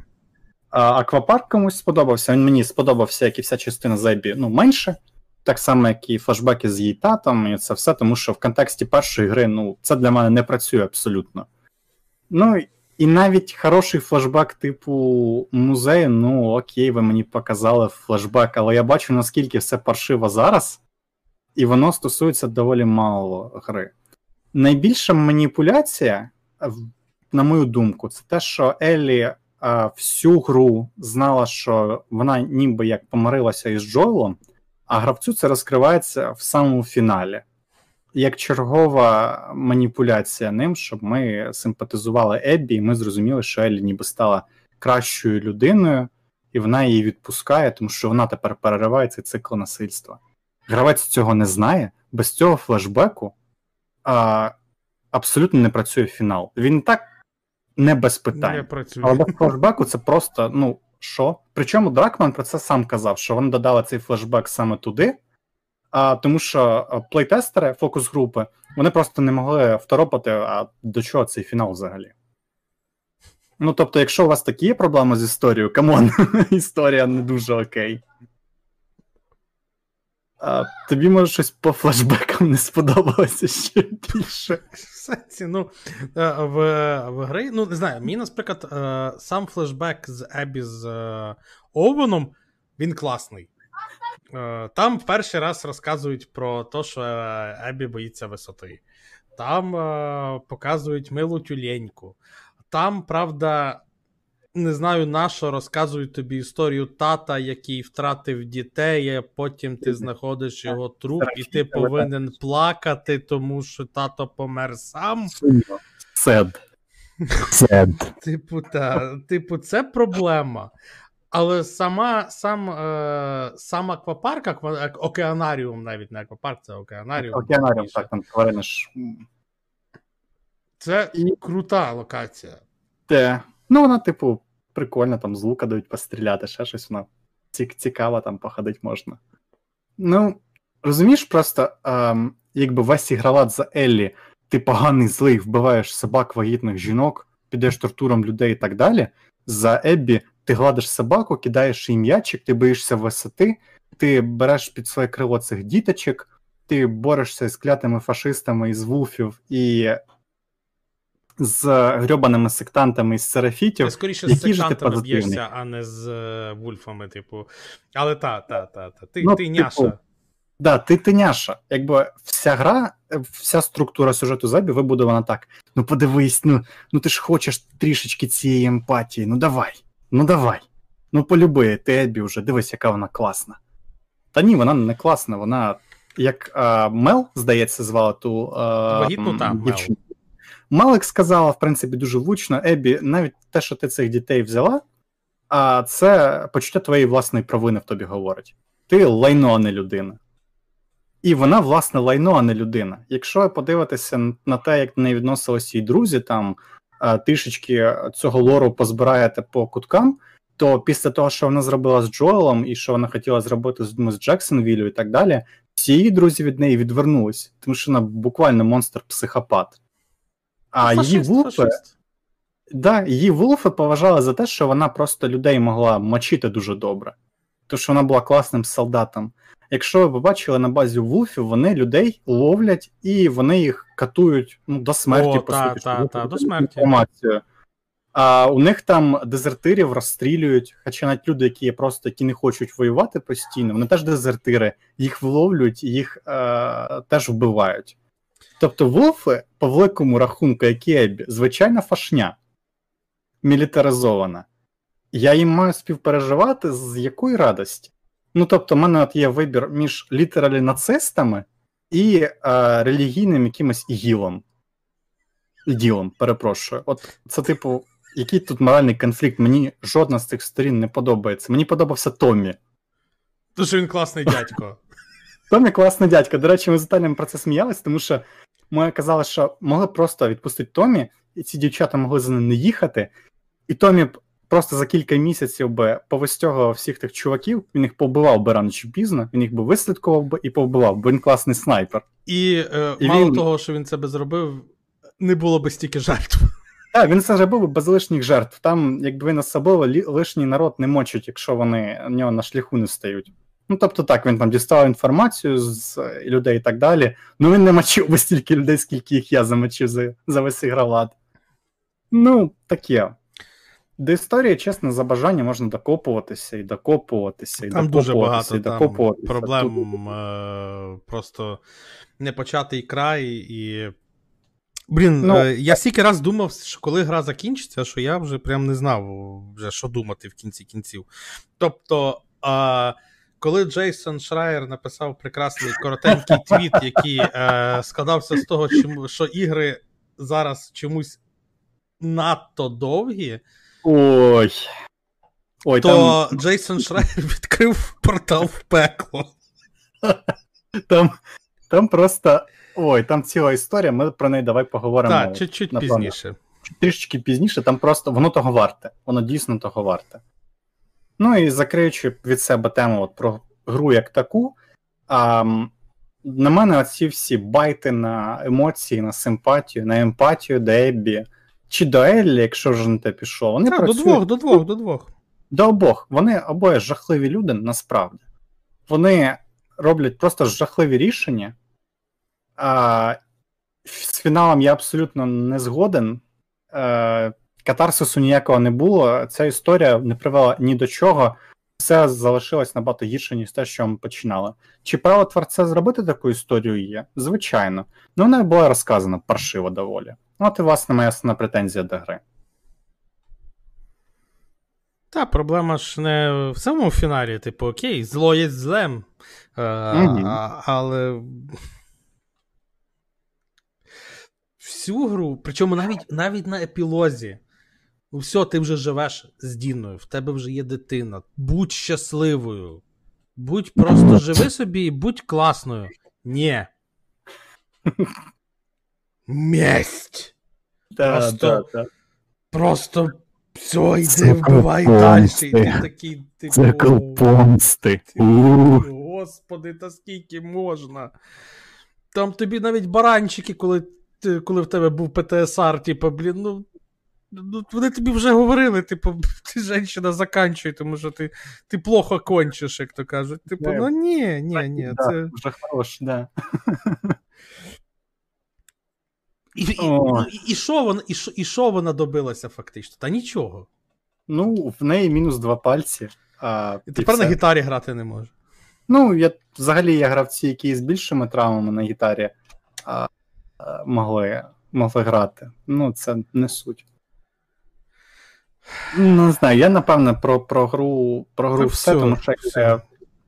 Speaker 2: А, Аквапарк комусь сподобався. Він мені сподобався, як і вся частина Зебі, ну, менше. Так само, як і флешбеки з її татом, і це все, тому що в контексті першої гри ну, це для мене не працює абсолютно. Ну, і навіть хороший флешбек, типу музею, ну окей, ви мені показали флешбек, але я бачу, наскільки все паршиво зараз, і воно стосується доволі мало гри. Найбільша маніпуляція, на мою думку, це те, що Еллі а, всю гру знала, що вона ніби як помирилася із Джоелом, а гравцю це розкривається в самому фіналі як чергова маніпуляція ним, щоб ми симпатизували Еббі, і ми зрозуміли, що Еллі ніби стала кращою людиною, і вона її відпускає, тому що вона тепер перериває цей цикл насильства. Гравець цього не знає, без цього флешбеку а, абсолютно не працює фінал. Він так не без питань. Не
Speaker 1: працює.
Speaker 2: Але без флешбеку це просто, ну, що? Причому Дракман про це сам казав, що вони додали цей флешбек саме туди а тому що плейтестери, фокус групи, вони просто не могли второпати, а до чого цей фінал взагалі. Ну, тобто, якщо у вас такі є проблеми з історією, come on, [LAUGHS] історія не дуже окей. А, Тобі може щось по флешбекам не сподобалося ще більше.
Speaker 1: ну, е, В в гри, ну, не знаю, мені, наприклад, е, сам флешбек з Ебі з е, Овеном, він класний. Е, там перший раз розказують про те, що Ебі боїться висоти. Там е, показують милу тюленьку. Там, правда, не знаю на що розказують тобі історію тата, який втратив дітей, а потім ти знаходиш його труп, і ти повинен плакати, тому що тато помер сам. [LAUGHS]
Speaker 2: Сед.
Speaker 1: Типу, та, типу, це проблема. Але сама сам е, сам аквапарк, аква, океанаріум, навіть не аквапарк, це океанаріум.
Speaker 2: Океанаріум, так, там тварини ж.
Speaker 1: Це І... крута локація.
Speaker 2: Те. Ну, вона, типу, прикольна, там з лука дають постріляти, ще щось вона цікаво там походити можна. Ну, розумієш, просто ем, якби весь іграват за Еллі, ти поганий злий, вбиваєш собак, вагітних жінок, підеш тортуром людей і так далі. За Еббі ти гладиш собаку, кидаєш їй м'ячик, ти боїшся висоти, ти береш під своє крило цих діточок, ти борешся з клятими фашистами із вулфів і з грьобаними сектантами із серафітів. Ти
Speaker 1: скоріше з сектантами б'єшся, а не з е, вульфами, типу. Але та, та, та, та. Ти, ну, ти типу, няша.
Speaker 2: Да, ти ти няша. Якби вся гра, вся структура сюжету Забі вибудована так. Ну подивись, ну ну ти ж хочеш трішечки цієї емпатії, ну давай. Ну давай. Ну полюби, ти Еббі вже, дивись, яка вона класна. Та ні, вона не класна, вона як а, Мел, здається, звала ту
Speaker 1: а, Вагітну там,
Speaker 2: дівчину. Малик сказала, в принципі, дуже влучно, Ебі, навіть те, що ти цих дітей взяла, а це почуття твоєї власної провини в тобі говорить. Ти лайно, а не людина. І вона, власне, лайно, а не людина. Якщо подивитися на те, як до неї відносилися її друзі, там трішечки цього лору позбираєте по куткам, то після того, що вона зробила з Джоелом, і що вона хотіла зробити з, з Джексонвіллю і так далі, всі її друзі від неї відвернулись, тому що вона буквально монстр-психопат. А її вулпи, да, її Вулфи поважали за те, що вона просто людей могла мочити дуже добре. Тому що вона була класним солдатом. Якщо ви побачили на базі Вулфів, вони людей ловлять і вони їх катують ну, до смерті,
Speaker 1: О,
Speaker 2: по
Speaker 1: та,
Speaker 2: суті.
Speaker 1: та, та, до смерті.
Speaker 2: інформацію. А у них там дезертирів розстрілюють, хоча навіть люди, які є просто які не хочуть воювати постійно, вони теж дезертири, їх вловлюють, їх е, теж вбивають. Тобто Вулфи, по великому рахунку, як і Еббі, звичайна фашня, мілітаризована. Я їм маю співпереживати з якої радості. Ну тобто, в мене от є вибір між літералі нацистами і е, релігійним якимось ігілом. Іділом, перепрошую. От це, типу, який тут моральний конфлікт? Мені жодна з цих сторін не подобається. Мені подобався Томмі.
Speaker 1: Дуже він класний дядько. [LAUGHS]
Speaker 2: Томі класний дядька. До речі, ми з Віталієм про це сміялись, тому що ми казали, що могли просто відпустити Томі, і ці дівчата могли за ним не їхати, і Томі б просто за кілька місяців би повистягував всіх тих чуваків, він їх повбивав би рано чи пізно, він їх би вислідкував би і повбивав, бо він класний снайпер.
Speaker 1: І, е,
Speaker 2: І
Speaker 1: мало
Speaker 2: він-
Speaker 1: того, що він це би зробив, не було би стільки жертв. [LAUGHS]
Speaker 2: Так, він це зробив без лишніх жертв. Там, якби він особливо лишній народ не мочить, якщо вони в нього на шляху не стають. Ну, тобто так, він там дістав інформацію з людей і так далі. Ну він не мочив би стільки людей, скільки їх я замочив за, за весь ігролад. Ну, таке. До історії, чесно, за бажання можна докопуватися і докопуватися, і
Speaker 1: Там дуже багато
Speaker 2: і
Speaker 1: там
Speaker 2: докопуватися.
Speaker 1: проблем.
Speaker 2: Тут-
Speaker 1: Е, просто непочатий край і. Блін,
Speaker 2: Ну,
Speaker 1: е, я стільки раз думав, що коли гра закінчиться, що я вже прям не знав, вже, що думати в кінці кінців. Тобто, е, коли Джейсон Шрайер написав прекрасний коротенький [LAUGHS] твіт, який е, складався з того, що ігри зараз чомусь надто довгі,
Speaker 2: Ой. Ой,
Speaker 1: то
Speaker 2: там,
Speaker 1: Джейсон Шрайер [LAUGHS] відкрив портал в пекло.
Speaker 2: там, там просто. Ой, там ціла історія, ми про неї давай поговоримо.
Speaker 1: Так, чуть-чуть
Speaker 2: напевно.
Speaker 1: пізніше.
Speaker 2: трішечки пізніше, там просто воно того варте. Воно дійсно того варте. Ну і закриючи від себе тему от про гру як таку, а, на мене оці всі байти на емоції, на симпатію, на емпатію до Еббі, чи до Еллі, якщо вже на те пішов, вони
Speaker 1: Так, до двох, до двох, до двох.
Speaker 2: до обох. Вони обоє жахливі люди насправді. Вони роблять просто жахливі рішення. А, з фіналом я абсолютно не згоден. Е, катарсису ніякого не було. Ця історія не привела ні до чого. Все залишилось набагато гірше, ніж те, що ми починали. Чи право творця зробити таку історію є? Звичайно. Ну вона була розказана паршиво доволі. Ну, От і власне моя основна претензія до гри.
Speaker 1: Та, проблема ж не в самому фіналі, типу, окей, зло є злем. А, але. Всю гру, причому навіть, навіть на епілозі. Ну, все, ти вже живеш з Діною, в тебе вже є дитина. Будь щасливою. Будь просто живи собі і будь класною. Ні. [LAUGHS] Месть.
Speaker 2: Та,
Speaker 1: Просто-
Speaker 2: та, та.
Speaker 1: Просто все, йди, вбивай далі. І ти такий, типу,
Speaker 2: Цикл помсти.
Speaker 1: Господи, та скільки можна. Там тобі навіть баранчики, коли, коли в тебе був ПТСР, типу, блін, ну. Ну, вони тобі вже говорили, типу, [LAUGHS] ти женщина заканчуй, тому що ти, ти плохо кончиш, як то кажуть. Типу, ну ні, ні, ні,
Speaker 2: Да,
Speaker 1: це.
Speaker 2: Вже хорош, да. [LAUGHS]
Speaker 1: І, і,
Speaker 2: О.
Speaker 1: ну, і, і, що вона, і, що, і що вона добилася фактично? Та нічого.
Speaker 2: Ну, в неї мінус два пальці. А,
Speaker 1: І тепер на гітарі грати не може.
Speaker 2: Ну, я взагалі є гравці, які з більшими травмами на гітарі а, а, могли, могли грати. Ну, це не суть. Ну, Не знаю, я напевне про, про гру, про гру все,
Speaker 1: все,
Speaker 2: тому що
Speaker 1: все.
Speaker 2: я-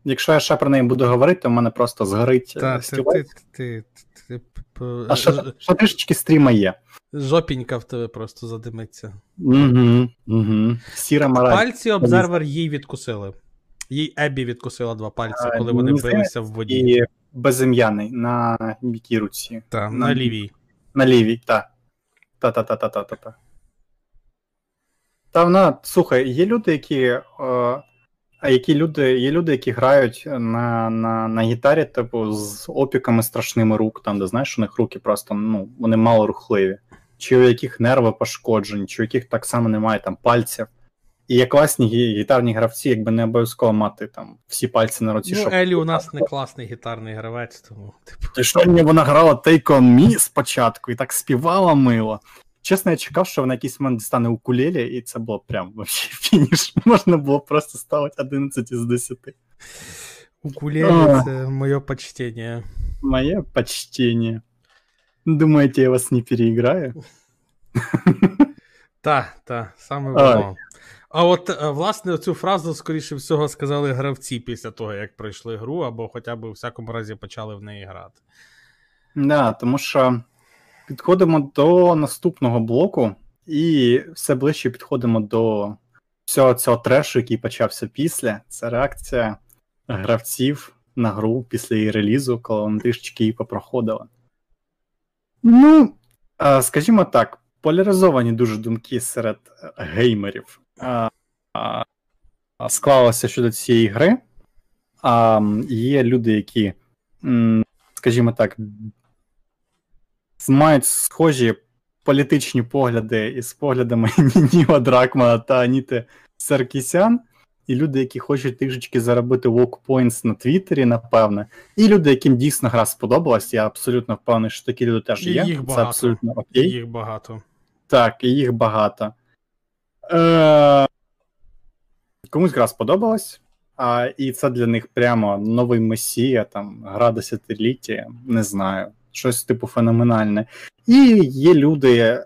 Speaker 2: якщо я ще про неї буду говорити, то в мене просто згорить
Speaker 1: Та,
Speaker 2: е,
Speaker 1: ти, ти, ти, ти, ти,
Speaker 2: А ще, ще трішечки стріма є.
Speaker 1: Жопінька в тебе просто задимиться.
Speaker 2: Угу, угу. Сіра мораль.
Speaker 1: Пальці обзервер їй відкусили. Їй Еббі відкусила два пальці, коли вони
Speaker 2: мені
Speaker 1: билися в воді.
Speaker 2: І безім'яний на якій руці.
Speaker 1: Та,
Speaker 2: на-
Speaker 1: на лівій.
Speaker 2: На лівій, та. Та-та-та-та-та-та. Та вона, слухай, є люди, які. Е, а які люди, є люди, які грають на, на, на гітарі, типу, з опіками страшними рук, там, де знаєш, у них руки просто, ну, вони мало рухливі. чи у яких нерви пошкоджені, чи у яких так само немає там пальців. І є класні гітарні гравці, якби не обов'язково мати там всі пальці на руці.
Speaker 1: Ну,
Speaker 2: щоб...
Speaker 1: Елі у нас не класний гітарний гравець, тому типу.
Speaker 2: Ти що мені вона грала Take On Me спочатку і так співала мило. Чесно, я чекав, що вона якийсь момент стане укулелі, і це було прям вообще [LAUGHS] фініш. Можна було просто ставити 11 із 10.
Speaker 1: Укулелі це моє почтення.
Speaker 2: Моє почтення. Думаєте, я вас не переіграю?
Speaker 1: Так, [LAUGHS] так, саме воно. А от, е, власне, цю фразу, скоріше всього, сказали гравці після того, як пройшли гру, або хоча б у всякому разі почали в неї грати.
Speaker 2: Да, тому що підходимо до наступного блоку, і все ближче підходимо до всього цього трешу, який почався після. Це реакція гравців на гру після її релізу, коли вони трішечки її попроходили. Ну, скажімо так, поляризовані дуже думки серед геймерів склалося щодо цієї гри. Є люди, які, скажімо так, мають схожі політичні погляди із поглядами [LAUGHS] Ніва Дракмана та Аніти Саркісян, і люди, які хочуть трішечки заробити walk на Твіттері, напевне, і люди, яким дійсно гра сподобалась, я абсолютно впевнений, що такі люди теж є.
Speaker 1: їх
Speaker 2: Це абсолютно окей.
Speaker 1: Їх багато.
Speaker 2: Так, і їх багато. Е- Комусь гра сподобалась, а, і це для них прямо новий месія, там, гра десятиліття, не знаю, щось типу феноменальне. І є люди,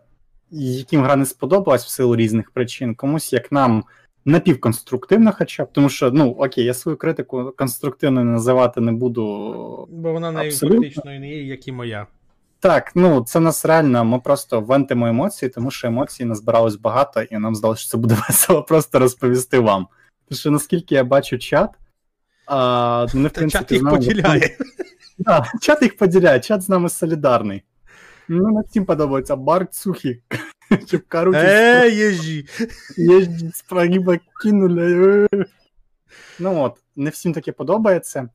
Speaker 2: яким гра не сподобалась в силу різних причин. Комусь, як нам, напівконструктивна, хоча б, тому що, ну, окей, я свою критику конструктивною називати не буду.
Speaker 1: Бо вона не фактично не є, як і моя.
Speaker 2: Так, ну це нас реально, ми просто вентимо емоції, тому що емоцій назбиралось багато, і нам здалося, що це буде [LAUGHS] весело просто розповісти вам. Тому що наскільки я бачу чат, а, вони, в принципі,
Speaker 1: чат їх поділяє.
Speaker 2: Да, чат їх поділяє, чат з нами солідарний. Ну, над цим подобається Барт Сухі.
Speaker 1: Е, єжі!
Speaker 2: Єжі, справіба кинули. Ну от, не всім таке подобається.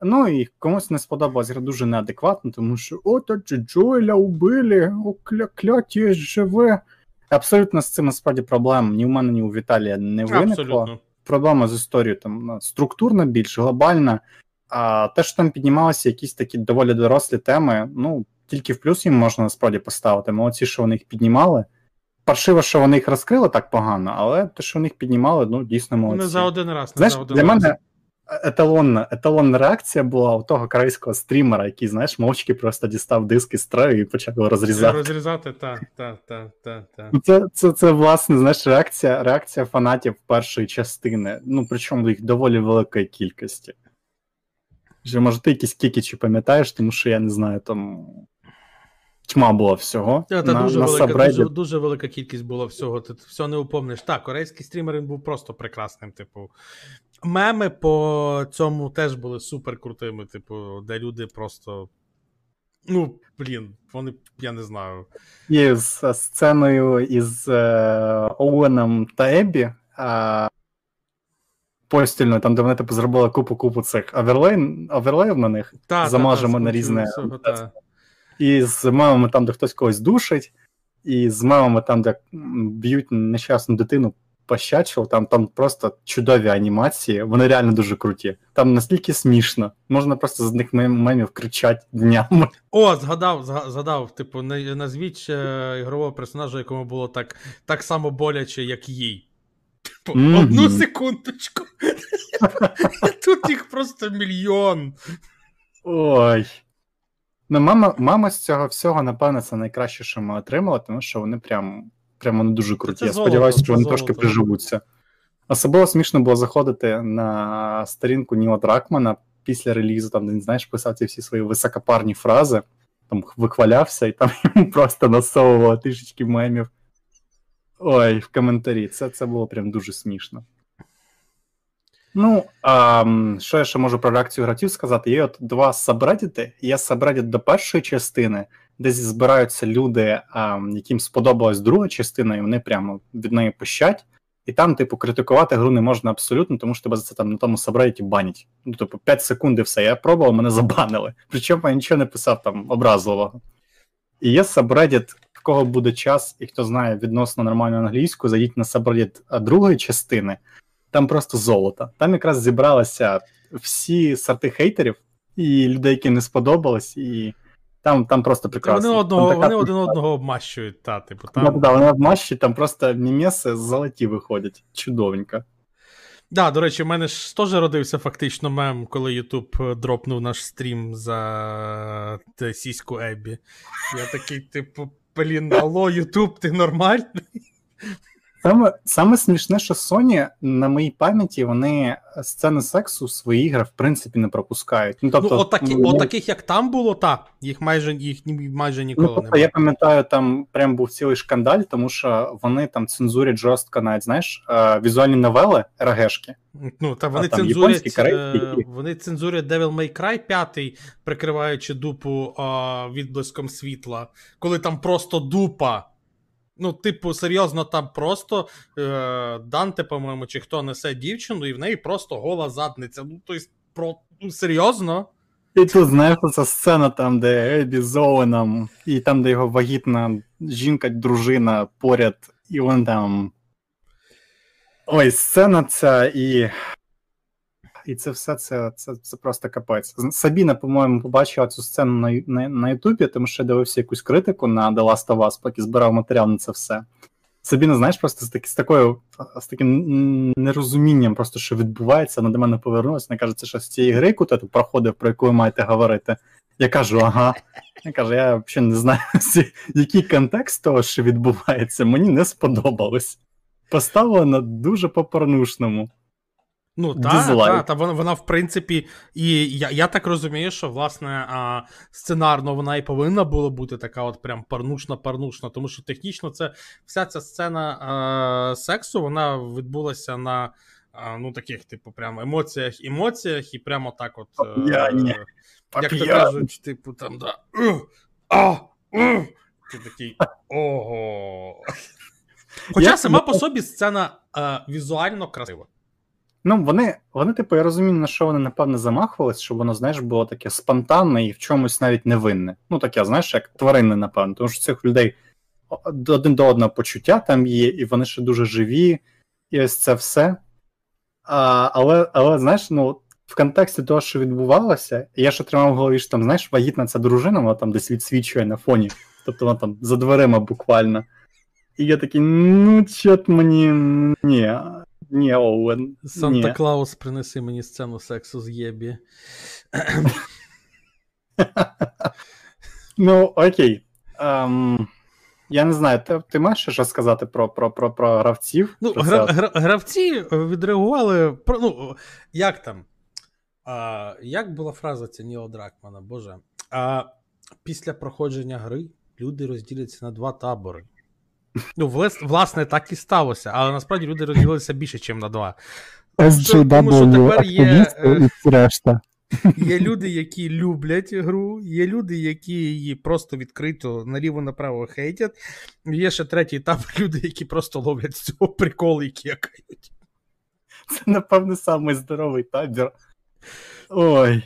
Speaker 2: Ну і комусь не сподобалась гра дуже неадекватно, тому що о, то Джоеля убили, о, кля кляті живе. Абсолютно з цим насправді проблем ні у мене, ні у Віталія не виникло. Абсолютно. Проблема з історією там структурна, більш глобальна. А те, що там піднімалися якісь такі доволі дорослі теми, ну, тільки в плюс їм можна насправді поставити. Молодці, що вони їх піднімали. Паршиво, що вони їх розкрили так погано, але те, що вони їх піднімали, ну, дійсно молодці.
Speaker 1: Не за один раз. Не
Speaker 2: Знаєш,
Speaker 1: за один
Speaker 2: для
Speaker 1: раз.
Speaker 2: мене еталонна еталонна реакція була у того корейського стрімера, який, знаєш, мовчки просто дістав диски з строю і почав його розрізати.
Speaker 1: Розрізати, так, так, так, так. Та.
Speaker 2: Це, це, це, власне, знаєш, реакція реакція фанатів першої частини. Ну, причому їх доволі великої кількості. Вже, може, ти якісь кікічі пам'ятаєш, тому що я не знаю, там. Тьма була всього.
Speaker 1: Та, та, на, дуже, на велика, дуже, дуже велика кількість було всього. Ти все не упомниш. Так, корейський стрімер він був просто прекрасним. Типу, меми по цьому теж були супер крутими, типу, де люди просто. Ну, блін, вони, я не знаю.
Speaker 2: І з сценою із е, Оуеном та Еббі. Е, постільно, там, де вони типу зробили купу-купу цих оверлей, оверлеїв на них,
Speaker 1: та,
Speaker 2: замажемо
Speaker 1: та, та,
Speaker 2: на різне.
Speaker 1: Всього, та.
Speaker 2: І з мемами там, де хтось когось душить, і з мемами там, де б'ють нещасну дитину пощачив, там там просто чудові анімації, вони реально дуже круті. Там настільки смішно, можна просто з них мемів кричати днями.
Speaker 1: О, згадав, згадав, типу, назвіть ігрового персонажа, якому було так так само боляче, як їй. Типу, mm-hmm. Одну секундочку. Тут їх просто мільйон.
Speaker 2: Ой. Ну, мама мама з цього всього, напевно, це найкраще, що ми отримали, тому що вони прям прямо не дуже круті. Це Я сподіваюся, що вони золото. трошки приживуться. Особливо смішно було заходити на сторінку Ніла Дракмана після релізу, там, де він, знаєш, писав ці всі свої високопарні фрази, там вихвалявся, і там [LAUGHS] йому просто насовувало трішечки мемів. Ой, в коментарі. Це це було прям дуже смішно. Ну, а, що я ще можу про реакцію гравців сказати? Є от два сабреддіти. Є сабреддіт до першої частини, десь збираються люди, а, яким сподобалась друга частина, і вони прямо від неї пищать. І там, типу, критикувати гру не можна абсолютно, тому що тебе за це там на тому сабреддіті банять. Ну, типу, 5 секунд і все. Я пробував, мене забанили. Причому я нічого не писав там образливого. І є сабреддіт, в кого буде час, і хто знає відносно нормальну англійську, зайдіть на саброліт другої частини, там просто золото. Там якраз зібралися всі сорти хейтерів і людей, які не сподобались, і там там просто прекрасно.
Speaker 1: Вони одного,
Speaker 2: там
Speaker 1: вони один одного обмащують, та, типу, там.
Speaker 2: Да, да, вони обмащують, там просто мімеси золоті виходять. Чудовенько.
Speaker 1: Да, до речі, в мене ж теж родився фактично мем, коли Ютуб е, дропнув наш стрім за сіську Еббі. Я такий, типу, блін, алло, Ютуб, ти нормальний?
Speaker 2: Саме саме смішне, що Sony на моїй пам'яті вони сцени сексу в свої ігри в принципі не пропускають. Ну, тобто,
Speaker 1: ну, отакі, ну, от таких, як там було, так. Їх майже їх майже ніколи ну, тобто, не було.
Speaker 2: Я пам'ятаю, там прям був цілий шкандаль, тому що вони там цензурять жорстко, навіть знаєш, візуальні новели РГшки.
Speaker 1: Ну, та вони а, цензурять корейські. вони цензурять Devil May Cry 5, прикриваючи дупу а, відблиском світла, коли там просто дупа. Ну, типу, серйозно, там просто е, Данте, по-моєму, чи хто несе дівчину, і в неї просто гола задниця. Ну, тобто, про ну, серйозно.
Speaker 2: І тут, знаєш, ця сцена там, де Ебі з Оуеном, і там, де його вагітна жінка, дружина поряд, і він там. Ой, сцена ця і і це все це це, це просто капець. Сабіна, по-моєму, побачила цю сцену на на, на Ютубі, тому що я дивився якусь критику на The Last of Us, поки збирав матеріал на це все. Сабіна, знаєш, просто з, таки, з такою з таким нерозумінням, просто що відбувається, вона до мене повернулася, вона каже, це що з цієї гри, яку ти проходив, про яку ви маєте говорити. Я кажу, ага. Я кажу, я взагалі не знаю, [LAUGHS] який контекст того, що відбувається, мені не сподобалось. Поставила на дуже по-порнушному.
Speaker 1: Ну, так, та, та, вона, вона, в принципі, і я я так розумію, що власне а, сценарно вона і повинна була бути така, от прям парнушна-парнушна, тому що технічно це вся ця сцена а, сексу вона відбулася на а, ну, таких, типу, прямо емоціях, емоціях, і прямо так, от.
Speaker 2: Я, ні.
Speaker 1: Як то кажуть, типу, там, да. А, Ти такий ого. Хоча сама по собі сцена а, візуально красива.
Speaker 2: Ну, вони, вони, типу, я розумію, на що вони, напевне, замахувалися, щоб воно, знаєш, було таке спонтанне і в чомусь навіть невинне. Ну, таке, знаєш, як тваринне, напевно. Тому що цих людей один до одного почуття там є, і вони ще дуже живі, і ось це все. А, Але, але, знаєш, ну, в контексті того, що відбувалося, я ще тримав в голові, що там, знаєш, вагітна ця дружина, вона там десь відсвічує на фоні. Тобто вона там за дверима буквально. І я такий, ну, чот мені. ні. Ні, Оуен.
Speaker 1: Санта Клаус, принеси мені сцену сексу з Єбі.
Speaker 2: Ну, окей. Um, я не знаю, ти ти маєш що сказати про про, про, про гравців?
Speaker 1: Ну, про гра, гра, Гравці відреагували. Про, ну, Як там? А, Як була фраза ця Ніо Дракмана? Боже. А, Після проходження гри люди розділяться на два табори. Ну, власне, так і сталося, але насправді люди розділилися більше, ніж на два.
Speaker 2: SJW, Тому що тепер є е, решта.
Speaker 1: Є люди, які люблять гру, є люди, які її просто відкрито наліво-направо хейтять. Є ще третій етап люди, які просто ловлять з цього прикол і кекають.
Speaker 2: Це, напевно, самий здоровий табір. Ой.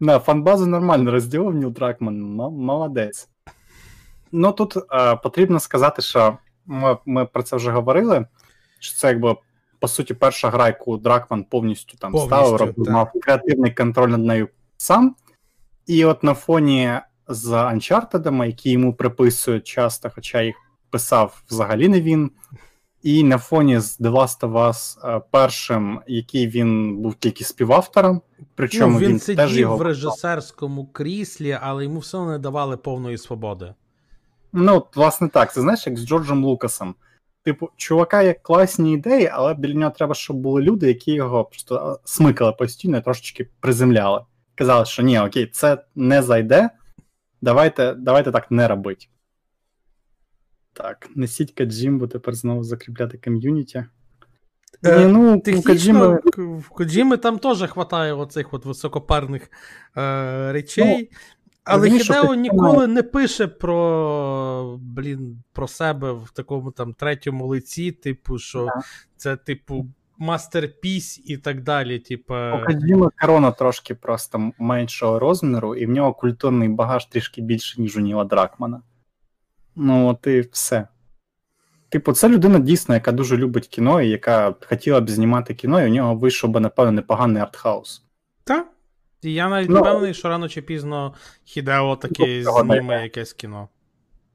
Speaker 2: На, фанбазу нормально розділив Ніл Дракман, молодець. Ну тут е, потрібно сказати, що ми ми про це вже говорили. Що це якби по суті перша гра, яку Дракман повністю там повністю, ставив, робив, мав креативний контроль над нею сам. І от на фоні з Uncharted, які йому приписують часто, хоча їх писав взагалі не він. І на фоні з The Last of Us е, першим, який він був тільки співавтором. Причому ну, він, він
Speaker 1: сидів
Speaker 2: теж його...
Speaker 1: в режисерському кріслі, але йому все не давали повної свободи.
Speaker 2: Ну, власне так, це знаєш, як з Джорджем Лукасом. Типу, чувака є класні ідеї, але біля нього треба, щоб були люди, які його просто смикали постійно і трошечки приземляли. Казали, що ні, окей, це не зайде. Давайте давайте так не робити. Так, несіть Каджімбу тепер знову закріпляти ком'юніті.
Speaker 1: Е, ну, Технічно, В Коджіми там теж вистачає оцих от високопарних е, речей. Ну, але Хідео ніколи не пише про блін, про себе в такому там третьому лиці, типу, що yeah. це, типу, мастерпіс і так далі. Типу...
Speaker 2: У Кадіма корона трошки просто меншого розміру, і в нього культурний багаж трішки більше, ніж у Ніла Дракмана. Ну, от і все. Типу, це людина дійсно, яка дуже любить кіно, і яка хотіла б знімати кіно, і у нього вийшов би, напевно, непоганий артхаус.
Speaker 1: Так. І я навіть
Speaker 2: Ну,
Speaker 1: впевнений, що рано чи пізно Хідео таки
Speaker 2: не
Speaker 1: зніме якесь кіно.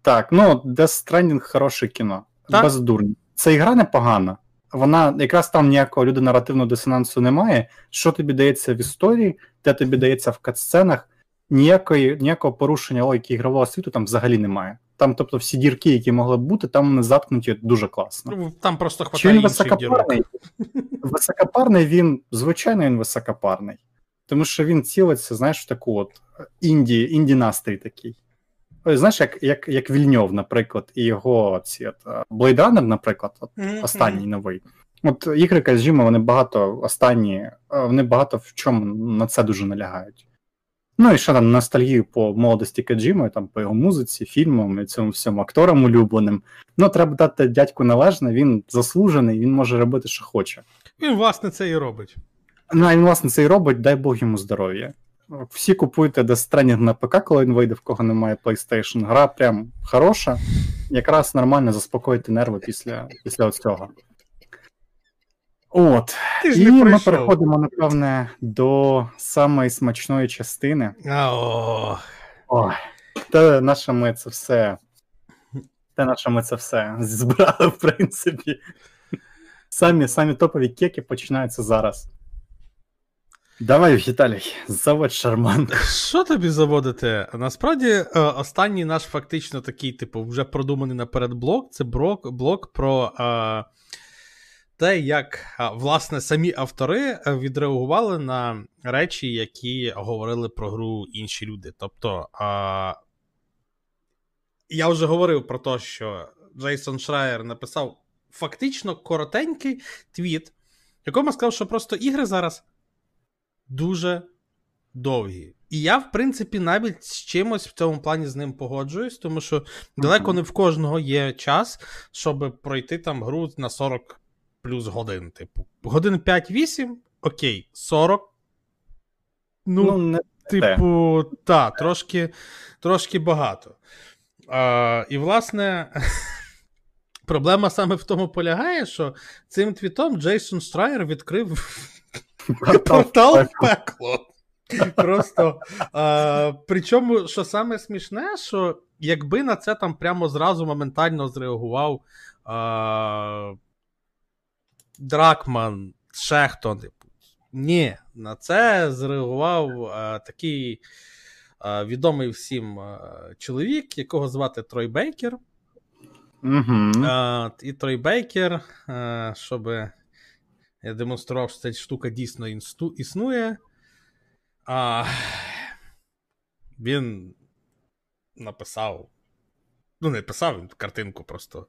Speaker 2: Так, ну, Death Stranding хороше кіно.
Speaker 1: Так.
Speaker 2: Без дурні. Це ігра непогана. Вона якраз там ніякого людинарративного дисонансу немає. Що тобі дається в історії, де тобі дається в катсценах, ніякої, ніякого порушення логіки ігрового світу там взагалі немає. Там, тобто, всі дірки, які могли б бути, там вони заткнуті дуже класно.
Speaker 1: Ну, Там просто
Speaker 2: Чи
Speaker 1: хватає
Speaker 2: він
Speaker 1: інших дірок.
Speaker 2: високопарний? [LAUGHS] Високопарний він, звичайно, він високопарний. Тому що він цілиться, знаєш, в таку от інді, інді настрій такий. Ой, знаєш, як, як, як Вільньов, наприклад, і його ці от, е, Blade Runner, наприклад, от,
Speaker 1: Мгм.
Speaker 2: останній новий. От ігри Казіма, вони багато останні, е, вони багато в чому на це дуже налягають. Ну і ще там ностальгію по молодості Каджіма, там по його музиці, фільмам і цьому всьому акторам улюбленим. Ну, треба дати дядьку належне, він заслужений, він може робити, що хоче.
Speaker 1: Він, власне, це і робить.
Speaker 2: Ну, а він, власне, це і робить, дай Бог йому здоров'я. Всі купуйте Death Stranding на ПК, коли він вийде, в кого немає PlayStation. Гра прям хороша. Якраз нормально заспокоїти нерви після, після цього. От.
Speaker 1: Ти ж
Speaker 2: І
Speaker 1: не
Speaker 2: ми
Speaker 1: прийшов.
Speaker 2: переходимо, напевне, до самої смачної частини.
Speaker 1: А, о.
Speaker 2: Ой, та наше ми це все. Та наше ми це все [LAUGHS] збирали, в принципі. Самі, самі топові кеки починаються зараз. Давай, Віталій, заводь шарман.
Speaker 1: Що тобі заводити? Насправді, е, останній наш фактично такий, типу, вже продуманий наперед блок це блок, блок про е, те, як е, власне самі автори е, відреагували на речі, які говорили про гру інші люди. Тобто, е, я вже говорив про те, що Джейсон Шрайер написав фактично коротенький твіт, в якому сказав, що просто ігри зараз дуже довгі. І я, в принципі, навіть з чимось в цьому плані з ним погоджуюсь, тому що далеко не в кожного є час, щоб пройти там гру на 40 плюс годин. Типу, годин 5-8, окей, 40. Ну,
Speaker 2: Ну, не
Speaker 1: типу, та, трошки, трошки багато. А, і, власне, [LAUGHS] проблема саме в тому полягає, що цим твітом Джейсон Штрайер відкрив портал в пекло. Просто. А, причому, що саме смішне, що якби на це там прямо зразу моментально зреагував а, Дракман, ще хто типу. Ні, на це зреагував а, такий а, відомий всім чоловік, якого звати Трой Бейкер.
Speaker 2: Угу.
Speaker 1: А, і Трой Бейкер, щоб я демонстрував, що ця штука дійсно інсту, існує. А, він написав. Ну, не писав він картинку, просто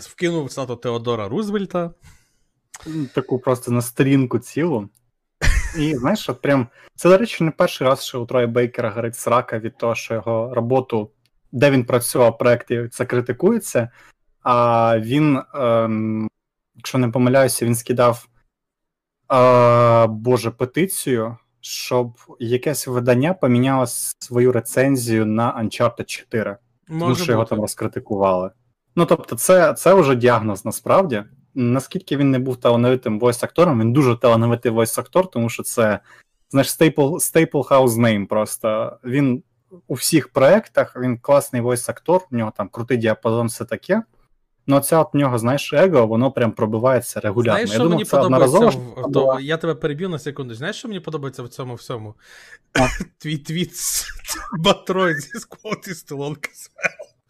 Speaker 1: вкинув цитату Теодора Рузвельта.
Speaker 2: Таку просто на сторінку цілу. І знаєш, от прям це, до речі, не перший раз, що у Троя Бейкера горить срака від того, що його роботу, де він працював в проєкті, це критикується. А він, ем, якщо не помиляюся, він скидав е, Боже петицію, щоб якесь видання поміняло свою рецензію на Uncharted 4. Тому
Speaker 1: Може
Speaker 2: що його там розкритикували. Ну тобто, це, це вже діагноз насправді. Наскільки він не був талановитим войс-актором, він дуже талановитий войс-актор, тому що це, знаєш, staple, staple house name просто. Він у всіх проєктах, він класний войс-актор, у нього там крутий діапазон, все таке. Ну, це от в нього, знаєш, его, воно прям пробивається регулярно.
Speaker 1: Знаєш,
Speaker 2: Я
Speaker 1: що
Speaker 2: думав,
Speaker 1: мені
Speaker 2: це
Speaker 1: подобається в, тому- Я тебе переб'ю на секунду. Знаєш, що мені подобається в цьому всьому? [LAUGHS] Твій твіт з Батрой зі сквоти столонка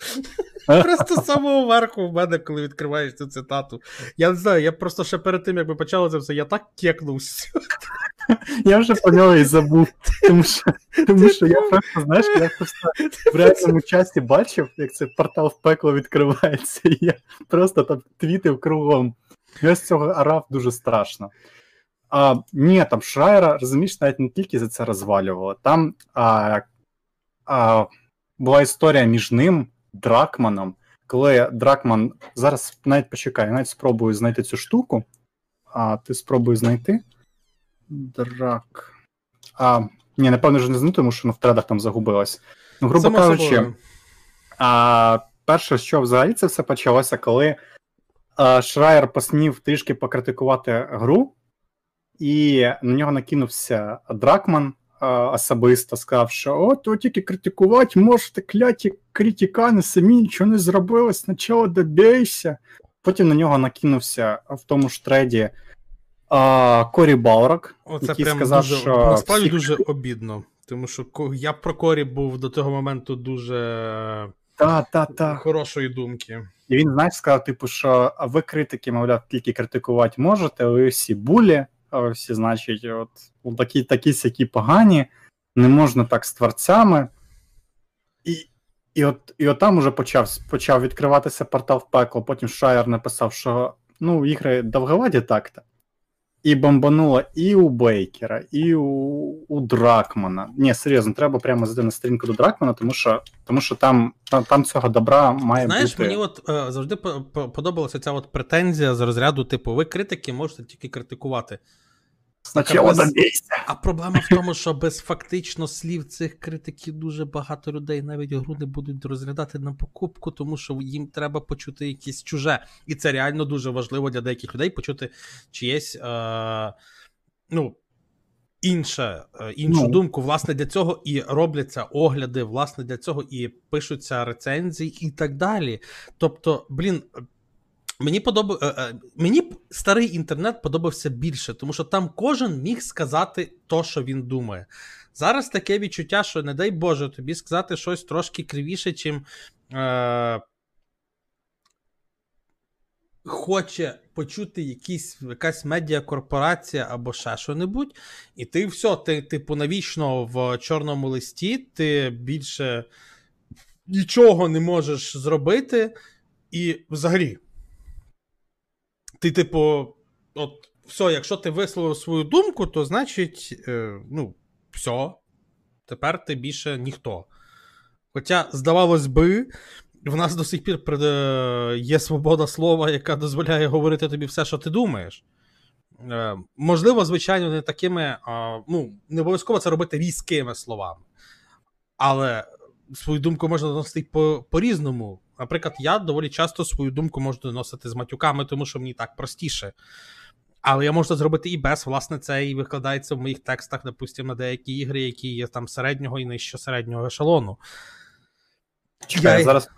Speaker 1: [LAUGHS] Просто з самого верху в мене, коли відкриваєш цю цитату. Я не знаю, я просто ще перед тим, якби почало це все, я так кекнувся. [LAUGHS]
Speaker 2: Я вже про нього і забув. Тому що, тому що я просто, знаєш, я просто в реальному часі бачив, як цей портал в пекло відкривається, і я просто там твітив кругом. Я з цього орав дуже страшно. А, ні, там Шрайера, розумієш, навіть не тільки за це розвалювали. Там а, а, була історія між ним, Дракманом, коли Дракман. Зараз навіть почекай, навіть спробую знайти цю штуку. А ти спробуй знайти. Драк. А, ні, напевно, вже не знаю, тому що ну, в тредах там загубилось. Ну, грубо
Speaker 1: Само
Speaker 2: кажучи,
Speaker 1: собою.
Speaker 2: а, перше, що взагалі це все почалося, коли е, Шрайер посмів трішки покритикувати гру, і на нього накинувся Дракман особисто, сказав, що о, то тільки критикувати можете кляті критикани, самі нічого не зробили, спочатку добійся. Потім на нього накинувся в тому ж треді а, Корі Балрак,
Speaker 1: Оце
Speaker 2: який
Speaker 1: прям
Speaker 2: сказав,
Speaker 1: дуже,
Speaker 2: що
Speaker 1: насправді
Speaker 2: всі-
Speaker 1: дуже обідно. Тому що я про Корі був до того моменту дуже
Speaker 2: Та, та, та.
Speaker 1: хорошої думки.
Speaker 2: І він, знаєш, сказав, типу, що ви критики, мовляв, тільки критикувати можете, ви всі булі, всі, значить, от от такі, такі сякі погані, не можна так з творцями. І, і, от, і от там уже почав, почав відкриватися портал в пекло, потім Шайер написав, що ну, ігри довговаді так-то. І бомбануло і у Бейкера, і у, у Дракмана. Ні, серйозно, треба прямо зайти на сторінку до Дракмана, тому що, тому що там, там, там цього добра має
Speaker 1: Знаєш,
Speaker 2: бути.
Speaker 1: мені от е, завжди по- по- подобалася ця от претензія з розряду, типу, ви критики можете тільки критикувати.
Speaker 2: Спочатку
Speaker 1: без-
Speaker 2: добійся.
Speaker 1: А проблема в тому, що без фактично слів цих критиків дуже багато людей навіть гру не будуть розглядати на покупку, тому що їм треба почути якесь чуже. І це реально дуже важливо для деяких людей почути чиєсь е, ну, інше, е, іншу
Speaker 2: Ну.
Speaker 1: думку. Власне, для цього і робляться огляди, власне, для цього і пишуться рецензії і так далі. Тобто, блін. Мені подобав... е, е, мені старий інтернет подобався більше, тому що там кожен міг сказати то, що він думає. Зараз таке відчуття, що не дай Боже, тобі сказати щось трошки кривіше, чим е... хоче почути якісь, якась медіакорпорація або ще що-небудь, і ти все, ти, типу, навічно в чорному листі, ти більше нічого не можеш зробити, і взагалі. Ти, типу, от, все, якщо ти висловив свою думку, то значить, е, ну, все, тепер ти більше ніхто. Хоча, здавалось би, в нас до сих пір е, є свобода слова, яка дозволяє говорити тобі все, що ти думаєш. Е, можливо, звичайно, не такими, а, ну, не обов'язково це робити різкими словами. Але свою думку можна доносити по-різному. Наприклад, я доволі часто свою думку можу доносити з матюками, тому що мені так простіше. Але я можу це зробити і без, власне, це і викладається в моїх текстах, допустимо, на деякі ігри, які є там середнього і нижче середнього ешелону.
Speaker 2: Чекай,
Speaker 1: Я-
Speaker 2: я... зараз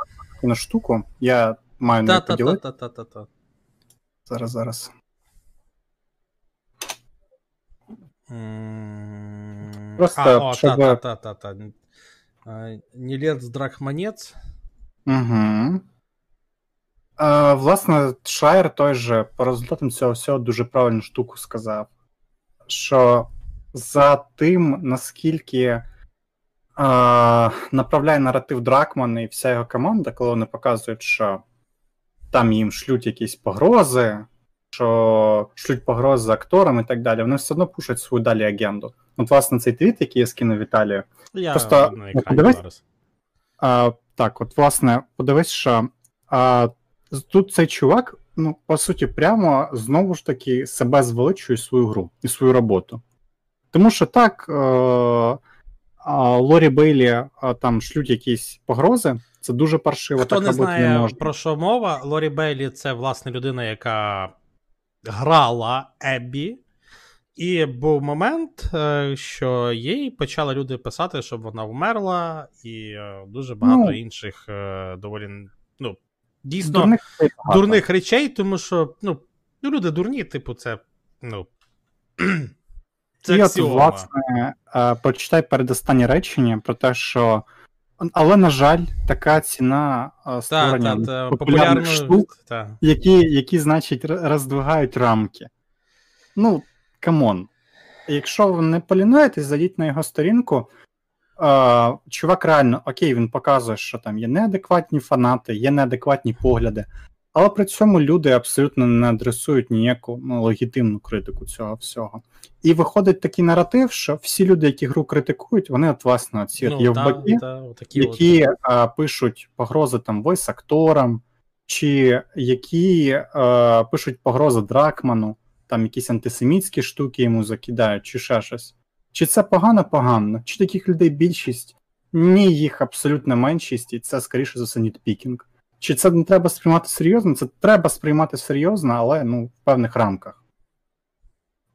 Speaker 2: на штуку. Я маю не.
Speaker 1: Та-та-та-та-та-та.
Speaker 2: Зараз, зараз.
Speaker 1: М,
Speaker 2: Просто,
Speaker 1: а, о,
Speaker 2: щоб-
Speaker 1: та-та-та-та. Е, Нілець Драхманець.
Speaker 2: Угу. А, власне, Шайер той же по результатам цього всього дуже правильну штуку сказав. Що за тим, наскільки а, направляє наратив Дракман і вся його команда, коли вони показують, що там їм шлють якісь погрози, що шлють погрози акторам і так далі, вони все одно пушать свою далі агенду. От, власне, цей твіт, який я скинув Віталію,
Speaker 1: Я
Speaker 2: Просто,
Speaker 1: на екрані зараз.
Speaker 2: А, так, от, власне, подивись, що а, тут цей чувак, ну, по суті, прямо знову ж таки себе звеличує свою гру і свою роботу. Тому що так, е, а, Лорі Бейлі а, там шлють якісь погрози, це дуже паршиво,
Speaker 1: Хто
Speaker 2: так
Speaker 1: не
Speaker 2: робити не
Speaker 1: знає,
Speaker 2: можна.
Speaker 1: про що мова, Лорі Бейлі це власне людина, яка грала Еббі. І був момент, е, що їй почали люди писати, щоб вона вмерла, і е, дуже багато
Speaker 2: Ну.
Speaker 1: інших е, доволі ну, дійсно
Speaker 2: дурних,
Speaker 1: дурних речей, тому що ну, ну, люди дурні, типу, це. ну, [CLEARS THROAT] Це
Speaker 2: І от, власне, прочитай передостаннє речення про те, що. Але, на жаль, така ціна е,
Speaker 1: Та, та, та,
Speaker 2: популярних
Speaker 1: популярно,
Speaker 2: штук, які, які, значить, роздвигають рамки. Ну, come on. Якщо ви не полінуєтесь, зайдіть на його сторінку. Е, чувак реально, окей, він показує, що там є неадекватні фанати, є неадекватні погляди, але при цьому люди абсолютно не адресують ніяку ну, легітимну критику цього всього. І виходить такий наратив, що всі люди, які гру критикують, вони от власне от
Speaker 1: Ну, та,
Speaker 2: євбаки,
Speaker 1: та, от.
Speaker 2: які а, пишуть погрози там voice акторам, чи які а, пишуть погрози Дракману, там якісь антисемітські штуки йому закидають, чи ще щось. Чи це погано погано? Чи таких людей більшість? Ні, їх абсолютна меншість, і це скоріше за все нітпікінг. Чи це не треба сприймати серйозно? Це треба сприймати серйозно, але ну, в певних рамках.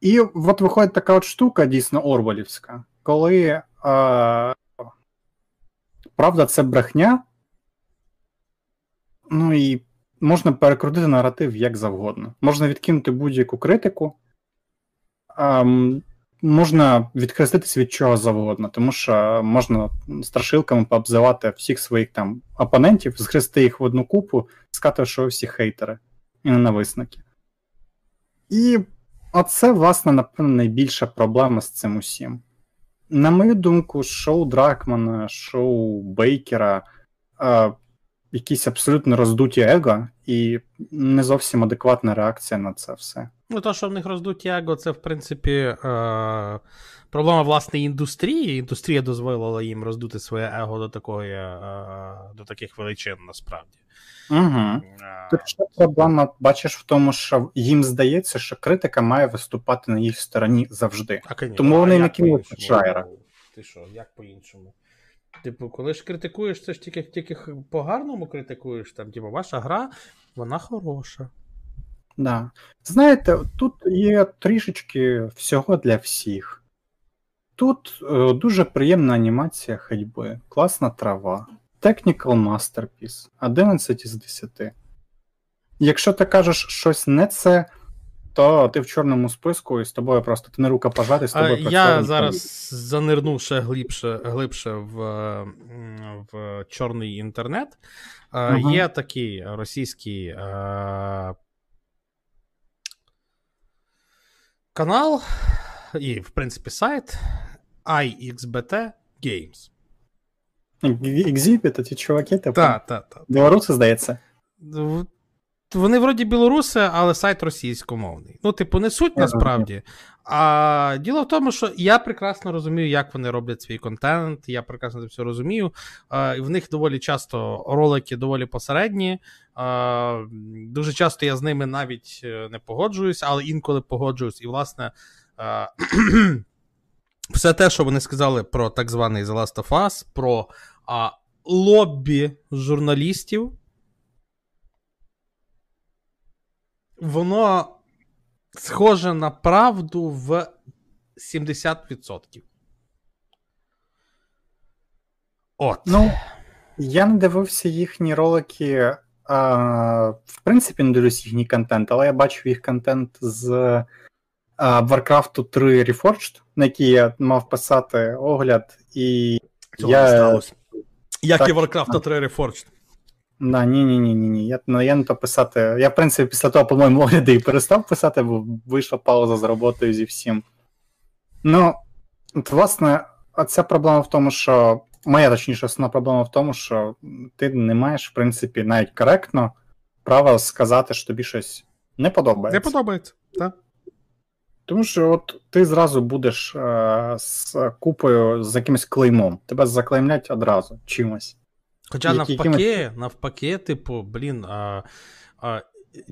Speaker 2: І от виходить така от штука, дійсно Орвалівська, коли е, правда це брехня, ну і можна перекрутити наратив як завгодно. Можна відкинути будь-яку критику, е, можна відхреститись від чого завгодно, тому що можна страшилками пообзивати всіх своїх там опонентів, зхрести їх в одну купу, що всі хейтери і ненависники. І оце, власне, напевно, найбільша проблема з цим усім. На мою думку, шоу Дракмана, шоу Бейкера, якісь абсолютно роздуті его, і не зовсім адекватна реакція на це все.
Speaker 1: Ну, то, що в них роздуті его, це, в принципі, е- проблема власної індустрії. Індустрія дозволила їм роздути своє его до такої, е- до таких величин, насправді.
Speaker 2: Угу. Тут ще проблема, бачиш, в тому, що їм здається, що критика має виступати на їх стороні завжди.
Speaker 1: А.
Speaker 2: Тому вони
Speaker 1: а
Speaker 2: накинули
Speaker 1: по-іншому?
Speaker 2: Шайера.
Speaker 1: Ти що, як по-іншому? Типу, коли ж критикуєш, це ж тільки, тільки по-гарному критикуєш, там, типу, ваша гра, вона хороша.
Speaker 2: Да. Знаєте, тут є трішечки всього для всіх. Тут е, дуже приємна анімація ходьби, класна трава, technical masterpiece, 11 із 10. Якщо ти кажеш щось не це, то ти в чорному списку і з тобою просто ти не рука пожати, з тобою
Speaker 1: я
Speaker 2: працювати
Speaker 1: зараз занирнув ще глибше, глибше в, в чорний інтернет.
Speaker 2: Ага.
Speaker 1: Є такий російський е, канал і, в принципі, сайт iXBT Games.
Speaker 2: Екзібіт, ті чуваки, типу.
Speaker 1: Так, так, так.
Speaker 2: Білоруси, здається.
Speaker 1: Вони вроді білоруси, але сайт російськомовний. Ну, типу, не суть насправді. А діло в тому, що я прекрасно розумію, як вони роблять свій контент. Я прекрасно це все розумію. А, в них доволі часто ролики доволі посередні. А, дуже часто я з ними навіть е, не погоджуюсь, але інколи погоджуюсь. І, власне, а, [CLEARS THROAT] все те, що вони сказали про так званий The Last of Us, про а, лоббі журналістів. Воно схоже на правду в 70%. От.
Speaker 2: Ну, я не дивився їхні ролики. А, в принципі, не дивлюсь їхній контент, але я бачив їх контент з а, Warcraft 3 Reforged, на який я мав писати огляд, і
Speaker 1: Цього
Speaker 2: я...
Speaker 1: не сталося. Як
Speaker 2: Так,
Speaker 1: і Warcraft 3 Reforged.
Speaker 2: Да, ні, ні, ні, ні, ні. Я, ну, я не то писати. Я, в принципі, після того, по-моєму, [LAUGHS] огляди і перестав писати, бо вийшла пауза з роботою зі всім. Ну, от, власне, ця проблема в тому, що. Моя точніше, основна проблема в тому, що ти не маєш, в принципі, навіть коректно права сказати, що тобі щось не подобається.
Speaker 1: Не подобається. Так?
Speaker 2: Тому що от ти зразу будеш е, з купою з якимось клеймом. Тебе заклеймлять одразу чимось.
Speaker 1: Хоча
Speaker 2: Які-
Speaker 1: навпаки, навпаки, типу, блін, а, а,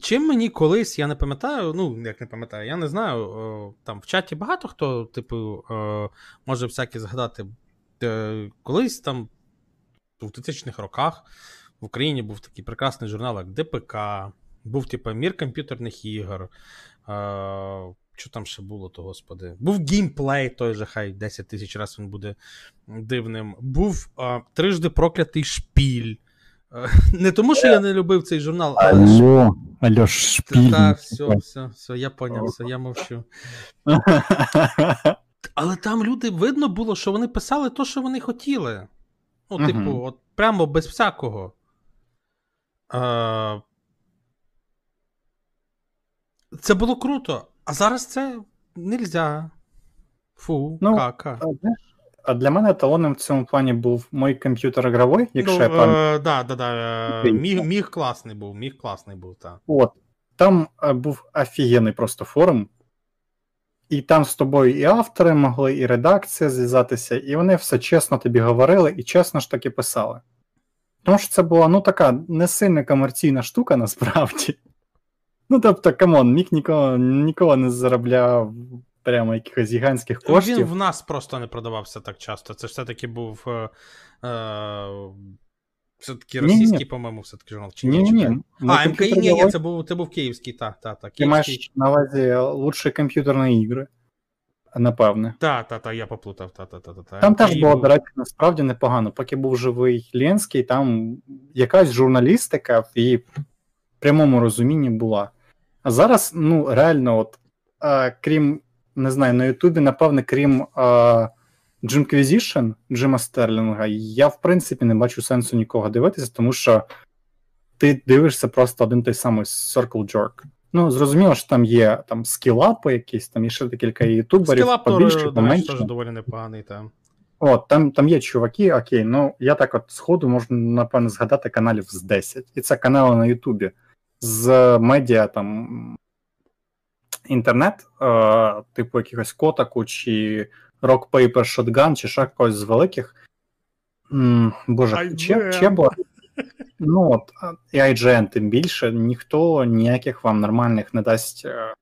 Speaker 1: чим мені колись, я не пам'ятаю, ну, як не пам'ятаю, я не знаю, о, там в чаті багато хто, типу, о, може всякі згадати, е, колись там в 2000-х роках в Україні був такий прекрасний журнал, як ДПК, був, типу, мір комп'ютерних ігор. Е, що там ще було, то господи? Був геймплей, той же хай 10 тисяч разів він буде дивним. Був а, трижди проклятий шпіль. Е, [LAUGHS] Не тому, що я не любив цей журнал, але.
Speaker 3: Алло, алло, шпіль.
Speaker 1: Так, все, все, все, я поняв, все, я мовчу. [LAUGHS] Але там люди видно було, що вони писали то, що вони хотіли. Ну, типу, от прямо без всякого. Е, Це було круто. А зараз це нельзя. Фу,
Speaker 2: Ну,
Speaker 1: кака.
Speaker 2: А, А для мене еталоном в цьому плані був мій комп'ютер ігровий, якщо
Speaker 1: ну,
Speaker 2: я пам'ятаю.
Speaker 1: е, да, да, да, е, міг, міг класний був, міг класний був, так.
Speaker 2: От. Там е, був офігенний просто форум. І там з тобою і автори могли, і редакція зв'язатися, і вони все чесно тобі говорили і чесно ж таки писали. Тому що це була ну така не сильно комерційна штука [LAUGHS] насправді. Ну, тобто, come on, Мік ніколи, ніколи не заробляв прямо якихось гігантських коштів.
Speaker 1: Він в нас просто не продавався так часто. Це ж все-таки був е, е, Все-таки російський, по-моєму, все-таки журнал. Чи
Speaker 2: Ні, ні, ні.
Speaker 1: А, МКІ, ні, ні, це був, це був київський, та, та, та,
Speaker 2: Ти маєш на увазі лучші комп'ютерні ігри. Напевне.
Speaker 1: Та, та, та, я поплутав, та, та, та, та, та.
Speaker 2: Там теж було, до речі, насправді непогано. Поки був живий Ленський, там якась журналістика в її прямому розумінні була. А зараз, ну, реально, от, а, крім, не знаю, на Ютубі, напевне, крім а, Jimquisition, Джима Стерлінга, я, в принципі, не бачу сенсу нікого дивитися, тому що ти дивишся просто один той самий Circle Jerk. Ну, зрозуміло, що там є там скілапи якісь, там є ще декілька ютуберів,
Speaker 1: Скілап,
Speaker 2: побільше, поменше.
Speaker 1: теж доволі непоганий, там.
Speaker 2: От, там, там є чуваки, окей, ну я так от сходу можу, напевно, згадати каналів з 10. І це канали на Ютубі з медіа там інтернет, е, типу якихось Котаку, чи Rock Paper Shotgun, чи ще когось з великих. М, Боже, чи було? Ну от, і IGN тим більше, ніхто ніяких вам нормальних не дасть е,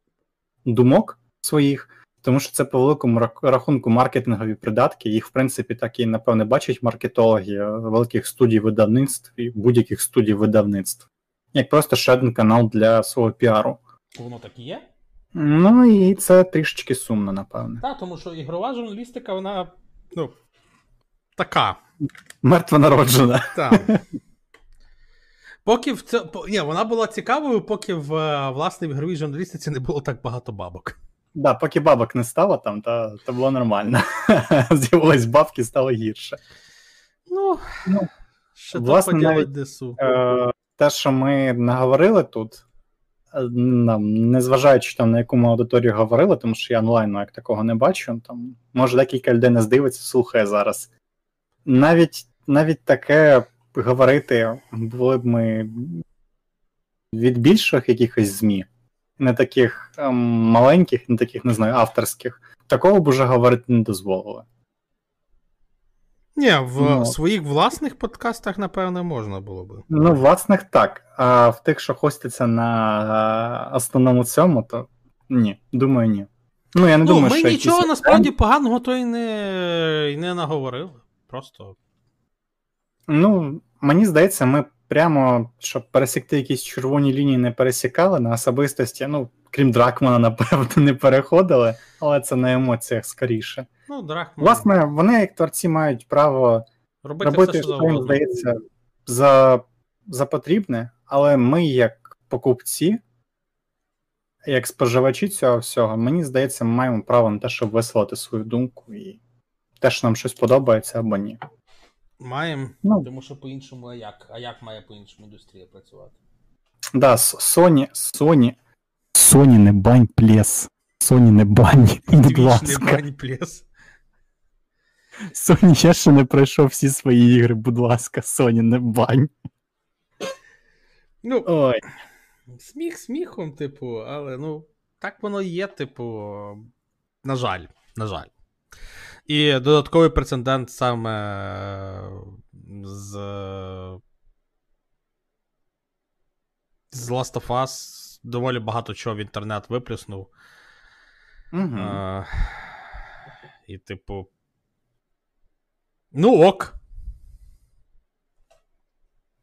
Speaker 2: думок своїх. Тому що це по великому рахунку маркетингові придатки. Їх, в принципі, так і напевне бачать маркетологи е, великих студій видавництв і будь-яких студій видавництв. Як просто ще один канал для свого піару.
Speaker 1: Воно так і є?
Speaker 2: Ну і це трішечки сумно, напевне.
Speaker 1: Так, тому що ігрова журналістика, вона, ну, така.
Speaker 2: Мертво народжена.
Speaker 1: Так. Поки в це. Ні, вона була цікавою, поки в е, власне в ігровій журналістиці не було так багато бабок.
Speaker 2: Да, поки бабок не стало там, то, то було нормально. [LAUGHS] З'явились бабки, стало гірше.
Speaker 1: Ну,
Speaker 2: Ну,
Speaker 1: що
Speaker 2: власне,
Speaker 1: то поділить ДСУ.
Speaker 2: Е, те, що ми наговорили тут, е, незважаючи там на яку ми аудиторію говорили, тому що я онлайну як такого не бачу. Там, може, декілька людей не здивиться, слухає зараз. Навіть, навіть таке говорити були б ми від більших якихось ЗМІ, не таких ем, маленьких, не таких, не знаю, авторських. Такого б уже говорити не дозволили.
Speaker 1: Ні, в
Speaker 2: Ну.
Speaker 1: своїх власних подкастах, напевне, можна було би.
Speaker 2: Ну, власних так. А в тих, що хостяться на основному цьому, то ні. Думаю, ні. Ну, я не
Speaker 1: Ну,
Speaker 2: думаю,
Speaker 1: ми
Speaker 2: що
Speaker 1: нічого
Speaker 2: якісь-
Speaker 1: насправді поганого то й не, й не наговорили. Просто.
Speaker 2: Ну, мені здається, ми прямо, щоб пересікти якісь червоні лінії, не пересікали на особистості. Ну, крім Дракмана, [LAUGHS] напевно, не переходили, але це на емоціях скоріше.
Speaker 1: Ну, Драхман.
Speaker 2: Власне, вони, як творці, мають право
Speaker 1: робити,
Speaker 2: робити,
Speaker 1: все, що
Speaker 2: їм здається, за, за потрібне, але ми, як покупці, як споживачі цього всього, мені здається, ми маємо право на те, щоб висловити свою думку і те, що нам щось подобається або ні.
Speaker 1: Маємо.
Speaker 2: Ну,
Speaker 1: Тому що по-іншому, а як? А як має по-іншому індустрія працювати?
Speaker 2: да, Sony, Sony,
Speaker 3: Соні не бань плес. Соні не бань. Будь ласка.
Speaker 1: бань плес.
Speaker 3: Соні ще ще не пройшов всі свої ігри, будь ласка, Соні не бань.
Speaker 1: Ну,
Speaker 2: ой,
Speaker 1: сміх сміхом, типу, але ну, так воно є, типу. На жаль, на жаль. І додатковий прецедент саме е, з. З Last of Us доволі багато чого в інтернет виплюснув.
Speaker 2: угу.
Speaker 1: А, і, типу. Ну, ок.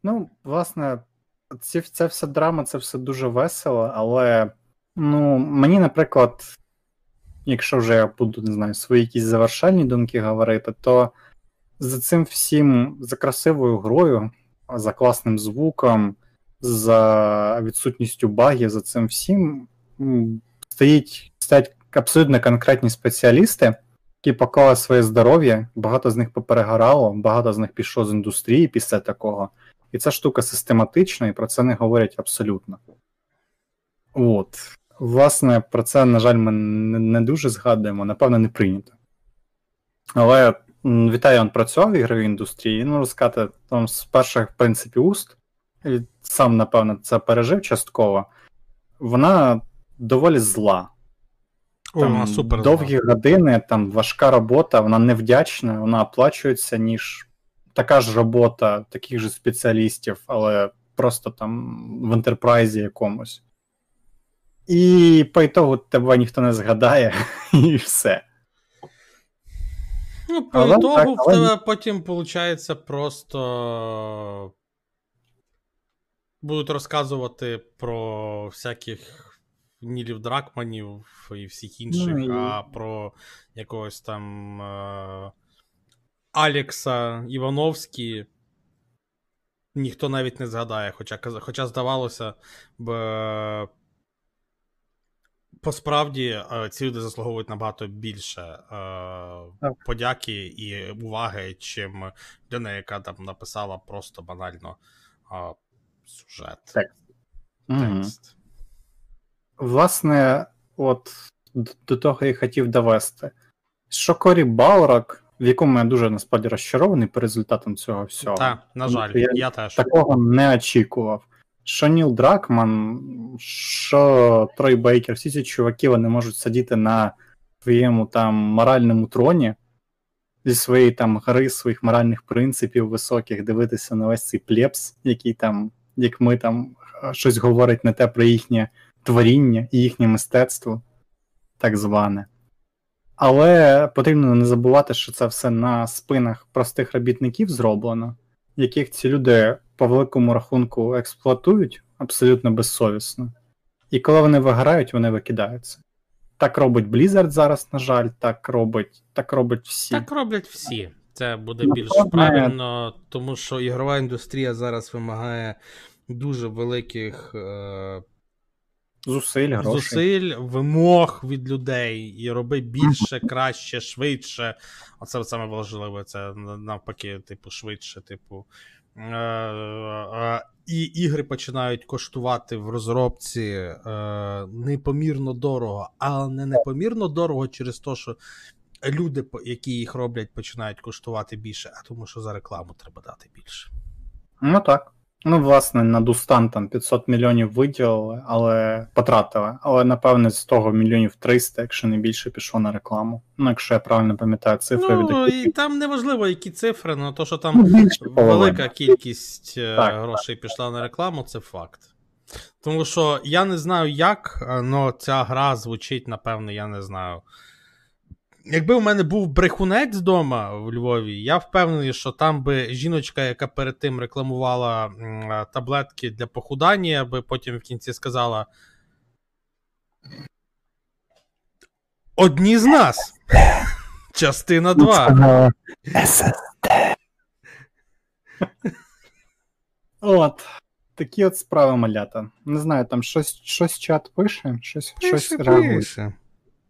Speaker 2: Ну, власне, ці, це все драма, це все дуже весело, але ну, мені, наприклад, якщо вже я буду, не знаю, свої якісь завершальні думки говорити, то за цим всім, за красивою грою, за класним звуком, за відсутністю багів, за цим всім стоїть, стоять абсолютно конкретні спеціалісти, які поклали своє здоров'я, багато з них поперегорало, багато з них пішло з індустрії після такого. І ця штука систематична, і про це не говорять абсолютно. От. Власне, про це, на жаль, ми не, дуже згадуємо, напевно, не прийнято. Але він працював в ігровій індустрії, ну, розказати, там з перших, в принципі, уст, сам, напевно, це пережив частково. Вона доволі зла.
Speaker 1: О,
Speaker 2: Там
Speaker 1: вона супер.
Speaker 2: довгі години, там важка робота, вона невдячна, вона оплачується, ніж така ж робота таких же спеціалістів, але просто там в ентерпрайзі якомусь. І по ітогу тебе ніхто не згадає, [LAUGHS] і все.
Speaker 1: Ну, по
Speaker 2: Але
Speaker 1: ітогу
Speaker 2: так,
Speaker 1: в
Speaker 2: але-
Speaker 1: тебе потім виходить просто будуть розказувати про всяких Нілів Дракманів і всіх інших,
Speaker 2: і-
Speaker 1: а про якогось там е- Алекса Івановський ніхто навіть не згадає, хоча, хоча здавалося б. е, Посправді е, ці люди заслуговують набагато більше е, подяки і уваги, чим людина, яка там написала просто банально е, сюжет.
Speaker 2: Текст.
Speaker 1: Текст.
Speaker 2: Власне, от до того я хотів довести. Що Корі Балрак, в якому я дуже насправді розчарований по результатам цього всього,
Speaker 1: Та, на жаль,
Speaker 2: Я-
Speaker 1: я, теж.
Speaker 2: такого не очікував. Що Ніл Дракман, що Трой Бейкер, всі ці чуваки вони можуть сидіти на своєму там моральному троні зі своєї там гри, своїх моральних принципів високих, дивитися на весь цей плепс, який там, як ми там щось говорить не те про їхнє творіння і їхнє мистецтво, так зване. Але потрібно не забувати, що це все на спинах простих робітників зроблено, яких ці люди по великому рахунку експлуатують абсолютно безсовісно. І коли вони виграють, вони викидаються. Так робить Blizzard зараз, на жаль, так робить, так робить всі.
Speaker 1: Так роблять всі. Це буде більш правильно, тому що ігрова індустрія зараз вимагає дуже великих е,
Speaker 2: Зусиль, грошей.
Speaker 1: зусиль, вимог від людей і роби більше, краще, швидше. Оце саме важливе, це навпаки, типу, швидше, типу. Е, е, І ігри починають коштувати в розробці е, непомірно дорого, але не непомірно дорого через те, що люди, по- які їх роблять, починають коштувати більше, а тому, що за рекламу треба дати більше.
Speaker 2: Ну так. Ну, власне, на Дустан там 500 мільйонів виділили, але потратили. Але напевне з того мільйонів 300, якщо не більше, пішло на рекламу. Ну, якщо я правильно пам'ятаю цифри від
Speaker 1: Ну, і там неважливо, які цифри, але то, що
Speaker 2: Ну,
Speaker 1: там
Speaker 2: більше
Speaker 1: велика кількість е,
Speaker 2: Так,
Speaker 1: грошей пішла на рекламу, це факт. Тому що я не знаю як, але ця гра звучить, напевно, я не знаю. Якби у мене був брехунець вдома в Львові, я впевнений, що там би жіночка, яка перед тим рекламувала таблетки для похудання, би потім в кінці сказала. Одні з нас. [LAUGHS] Частина 2.
Speaker 2: От. Такі от справи малята. Не знаю, там щось, щось чат пише, щось, щось реагує.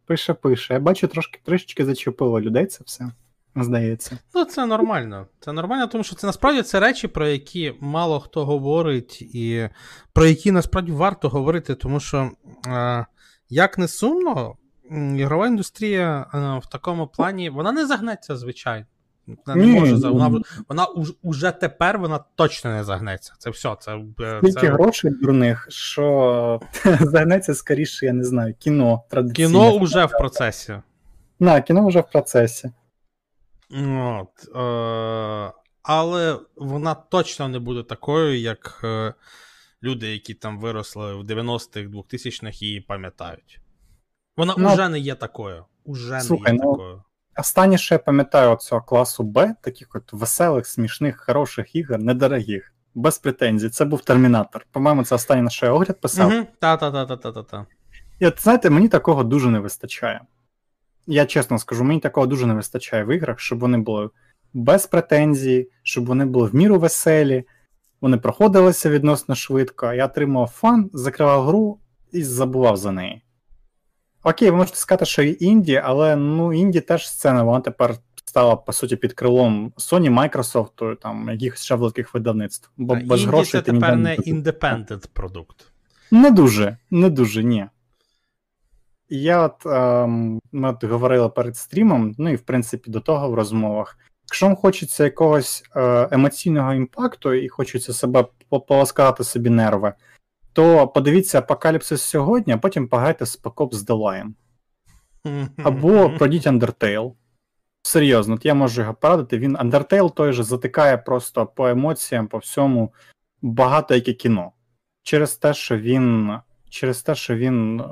Speaker 2: Пише, пише. Я бачу, трошки трішечки зачепило людей це все. Здається.
Speaker 1: Ну, це нормально. Це нормально, тому що це насправді це речі, про які мало хто говорить, і про які насправді варто говорити, тому що, е, як не сумно, ігрова індустрія е, в такому плані вона не загнеться, звичайно. Вона не
Speaker 2: Ні,
Speaker 1: може за-
Speaker 2: ні.
Speaker 1: вона, вона уж, уже тепер вона точно не загнеться. Це все. Це, е,
Speaker 2: Стільки
Speaker 1: це...
Speaker 2: грошей дурних, що [LAUGHS] загнеться скоріше, я не знаю, кіно традиційне.
Speaker 1: Кіно вже в процесі.
Speaker 2: На, кіно вже в процесі.
Speaker 1: От, е, але вона точно не буде такою, як е, люди, які там виросли в 90-х, 2000-х її пам'ятають. Вона
Speaker 2: Ну,
Speaker 1: вже не є такою. Уже
Speaker 2: слухай,
Speaker 1: не є
Speaker 2: ну,
Speaker 1: такою.
Speaker 2: Останнє, що я пам'ятаю цього класу Б, таких от веселих, смішних, хороших ігор, недорогих, без претензій. Це був Термінатор. По-моєму, це останнє на що я огляд писав.
Speaker 1: Угу. Та-та-та-та-та-та.
Speaker 2: І от знаєте, мені такого дуже не вистачає. Я чесно скажу, мені такого дуже не вистачає в іграх, щоб вони були без претензій, щоб вони були в міру веселі, вони проходилися відносно швидко, я отримав фан, закривав гру і забував за неї. Окей, ви можете сказати, що і інді, але ну інді теж сцена, вона тепер стала по суті під крилом Sony, Microsoft, там якихось ще великих видавництв. Бо без
Speaker 1: Інді
Speaker 2: грошей
Speaker 1: це
Speaker 2: ти
Speaker 1: тепер не індепендент продукт.
Speaker 2: Не дуже, не дуже, ні. Я от, ем, ми от говорили перед стрімом, ну і в принципі до того в розмовах. Якщо вам хочеться якогось е, емоційного імпакту і хочеться себе пополаскати собі нерви, то подивіться Апокаліпсис сьогодні, а потім пограйте з Ops The Line. Або пройдіть Undertale. Серйозно, я можу його порадити. Він Undertale той же затикає просто по емоціям, по всьому багато яке кіно. Через те, що він. Через те, що він е,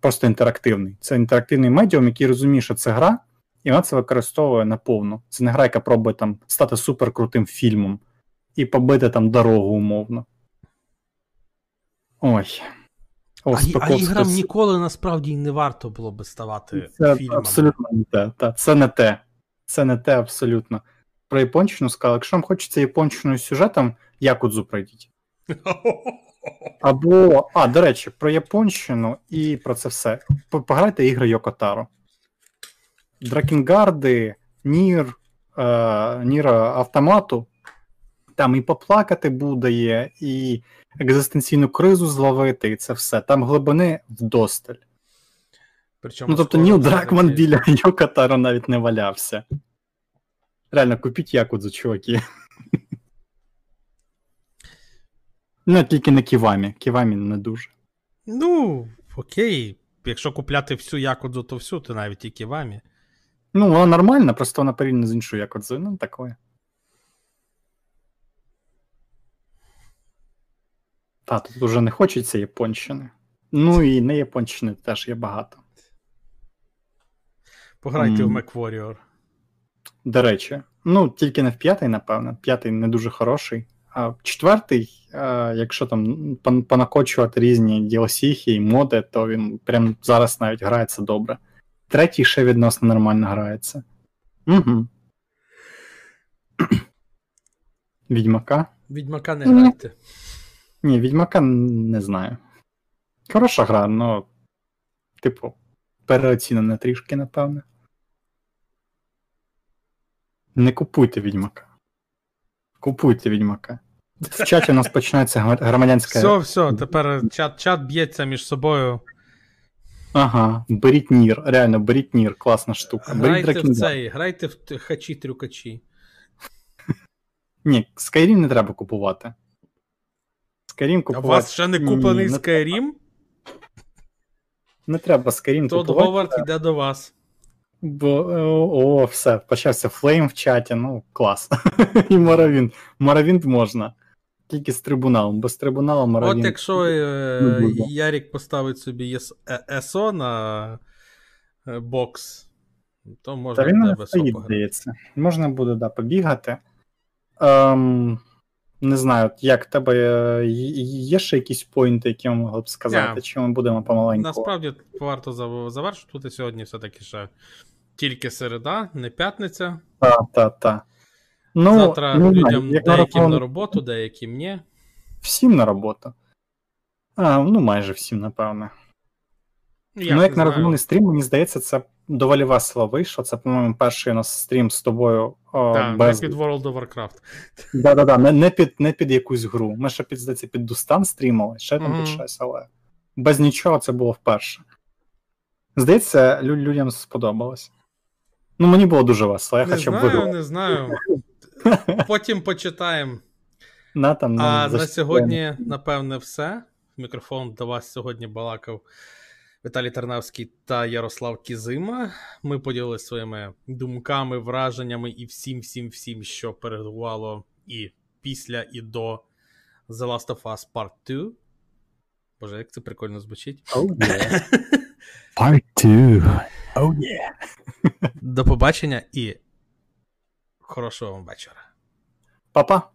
Speaker 2: просто інтерактивний. Це інтерактивний медіум, який розуміє, що це гра, і вона це використовує наповну. Це не гра, яка пробує там стати суперкрутим фільмом. і побити там дорогу умовно. Ой. О,
Speaker 1: А, а іграм ніколи насправді не варто було би ставати
Speaker 2: Це
Speaker 1: фільмами.
Speaker 2: абсолютно не те. Та, це не те. Це не те абсолютно. Про японщину сказав, якщо вам хочеться японщиною сюжетом, якудзу пройдіть. [LAUGHS] Або, а, до речі, про японщину і про це все. Пограйте ігри Йокотаро. Дракенгарди, Нір, е, Нір Автомату. Там і поплакати буде є, і екзистенційну кризу зловити, і це все. Там глибини вдосталь.
Speaker 1: Причому
Speaker 2: Ну, тобто Ніл Дракман
Speaker 1: таки-
Speaker 2: біля [LAUGHS] Йокотаро навіть не валявся. Реально, купіть якудзу, чуваки. [LAUGHS] Ну, тільки не Ківамі. Ківамі не дуже.
Speaker 1: Ну, окей. Якщо купляти всю якудзу, то всю, то навіть і ківамі.
Speaker 2: Ну, вона нормальна, просто вона порівняно з іншою якудзою. Ну, такое. Та, тут уже не хочеться японщини. Ну і не японщини теж є багато.
Speaker 1: Пограйте в
Speaker 2: Мгм.
Speaker 1: MacWarrior.
Speaker 2: До речі, ну тільки не в п'ятий, напевно. П'ятий не дуже хороший. А в четвертий, е, якщо там понакочувати різні DLC і моди, то він прям зараз навіть грається добре. Третій ще відносно нормально грається. Угу. [CLEARS THROAT] Відьмака?
Speaker 1: Відьмака не грайте.
Speaker 2: Ні, Відьмака не знаю. Хороша гра, але, типу, переоцінена трішки, напевне. Не купуйте Відьмака. Купуйте Відьмака. В чаті у нас починається громадянська.
Speaker 1: Все, все, тепер чат, чат б'ється між собою.
Speaker 2: Ага, беріть Нір, реально, беріть Нір, класна штука. Беріть
Speaker 1: Грайте в цей, грайте в хачі-трюкачі.
Speaker 2: Ні, Skyrim не треба купувати.
Speaker 1: А
Speaker 2: купувати.
Speaker 1: у вас ще не куплений
Speaker 2: Ні, не треба
Speaker 1: Тодд
Speaker 2: купувати.
Speaker 1: Говард йде до вас.
Speaker 2: Бо о, о, все, почався флейм в чаті, ну клас. [LAUGHS] І Morrowind. Morrowind можна. Тільки з трибуналом, без трибуналу Morrowind.
Speaker 1: От якщо е. Ярік поставить собі е- ЕСО на е, бокс, то можна
Speaker 2: Та він не стоїть, здається. Можна буде, да, побігати. Ем, не знаю, як в тебе е, є- ще якісь поінти, які ми могли б сказати,
Speaker 1: Ні.
Speaker 2: чи ми будемо помаленьку?
Speaker 1: Насправді варто зав- завершувати сьогодні все-таки ще тільки середа, не п'ятниця.
Speaker 2: Та, та, та. Ну,
Speaker 1: Завтра
Speaker 2: не
Speaker 1: людям
Speaker 2: як
Speaker 1: деяким
Speaker 2: марафон-
Speaker 1: на роботу, деяким ні.
Speaker 2: Всім на роботу. А, ну, майже всім, напевне.
Speaker 1: Я
Speaker 2: ну, як на розмовний стрім, мені здається, це доволі весело вийшло. Це, по-моєму, перший у нас стрім з тобою
Speaker 1: Так,
Speaker 2: без.
Speaker 1: не під World of Warcraft.
Speaker 2: Да-да-да, не, не, під, не під якусь гру. Ми ще під, здається, під Дустан стрімали, ще там
Speaker 1: Мгм.
Speaker 2: під щось, але без нічого це було вперше. Здається, лю- людям сподобалось. Ну, мені було дуже весело, я
Speaker 1: Не
Speaker 2: хоча б виграв.
Speaker 1: не знаю. [LAUGHS] Потім почитаємо.
Speaker 2: На, там,
Speaker 1: А на сьогодні, напевне, все. Мікрофон до вас сьогодні балакав Віталій Тарнавський та Ярослав Кізима. Ми поділилися своїми думками, враженнями і всім, всім, всім, що передувало і після, і до The Last of Us Part 2. Боже, як це прикольно звучить.
Speaker 2: Oh, yeah. [LAUGHS]
Speaker 3: Part 2. Oh yeah.
Speaker 1: До побачення і хорошого вам вечора.
Speaker 2: Па-па.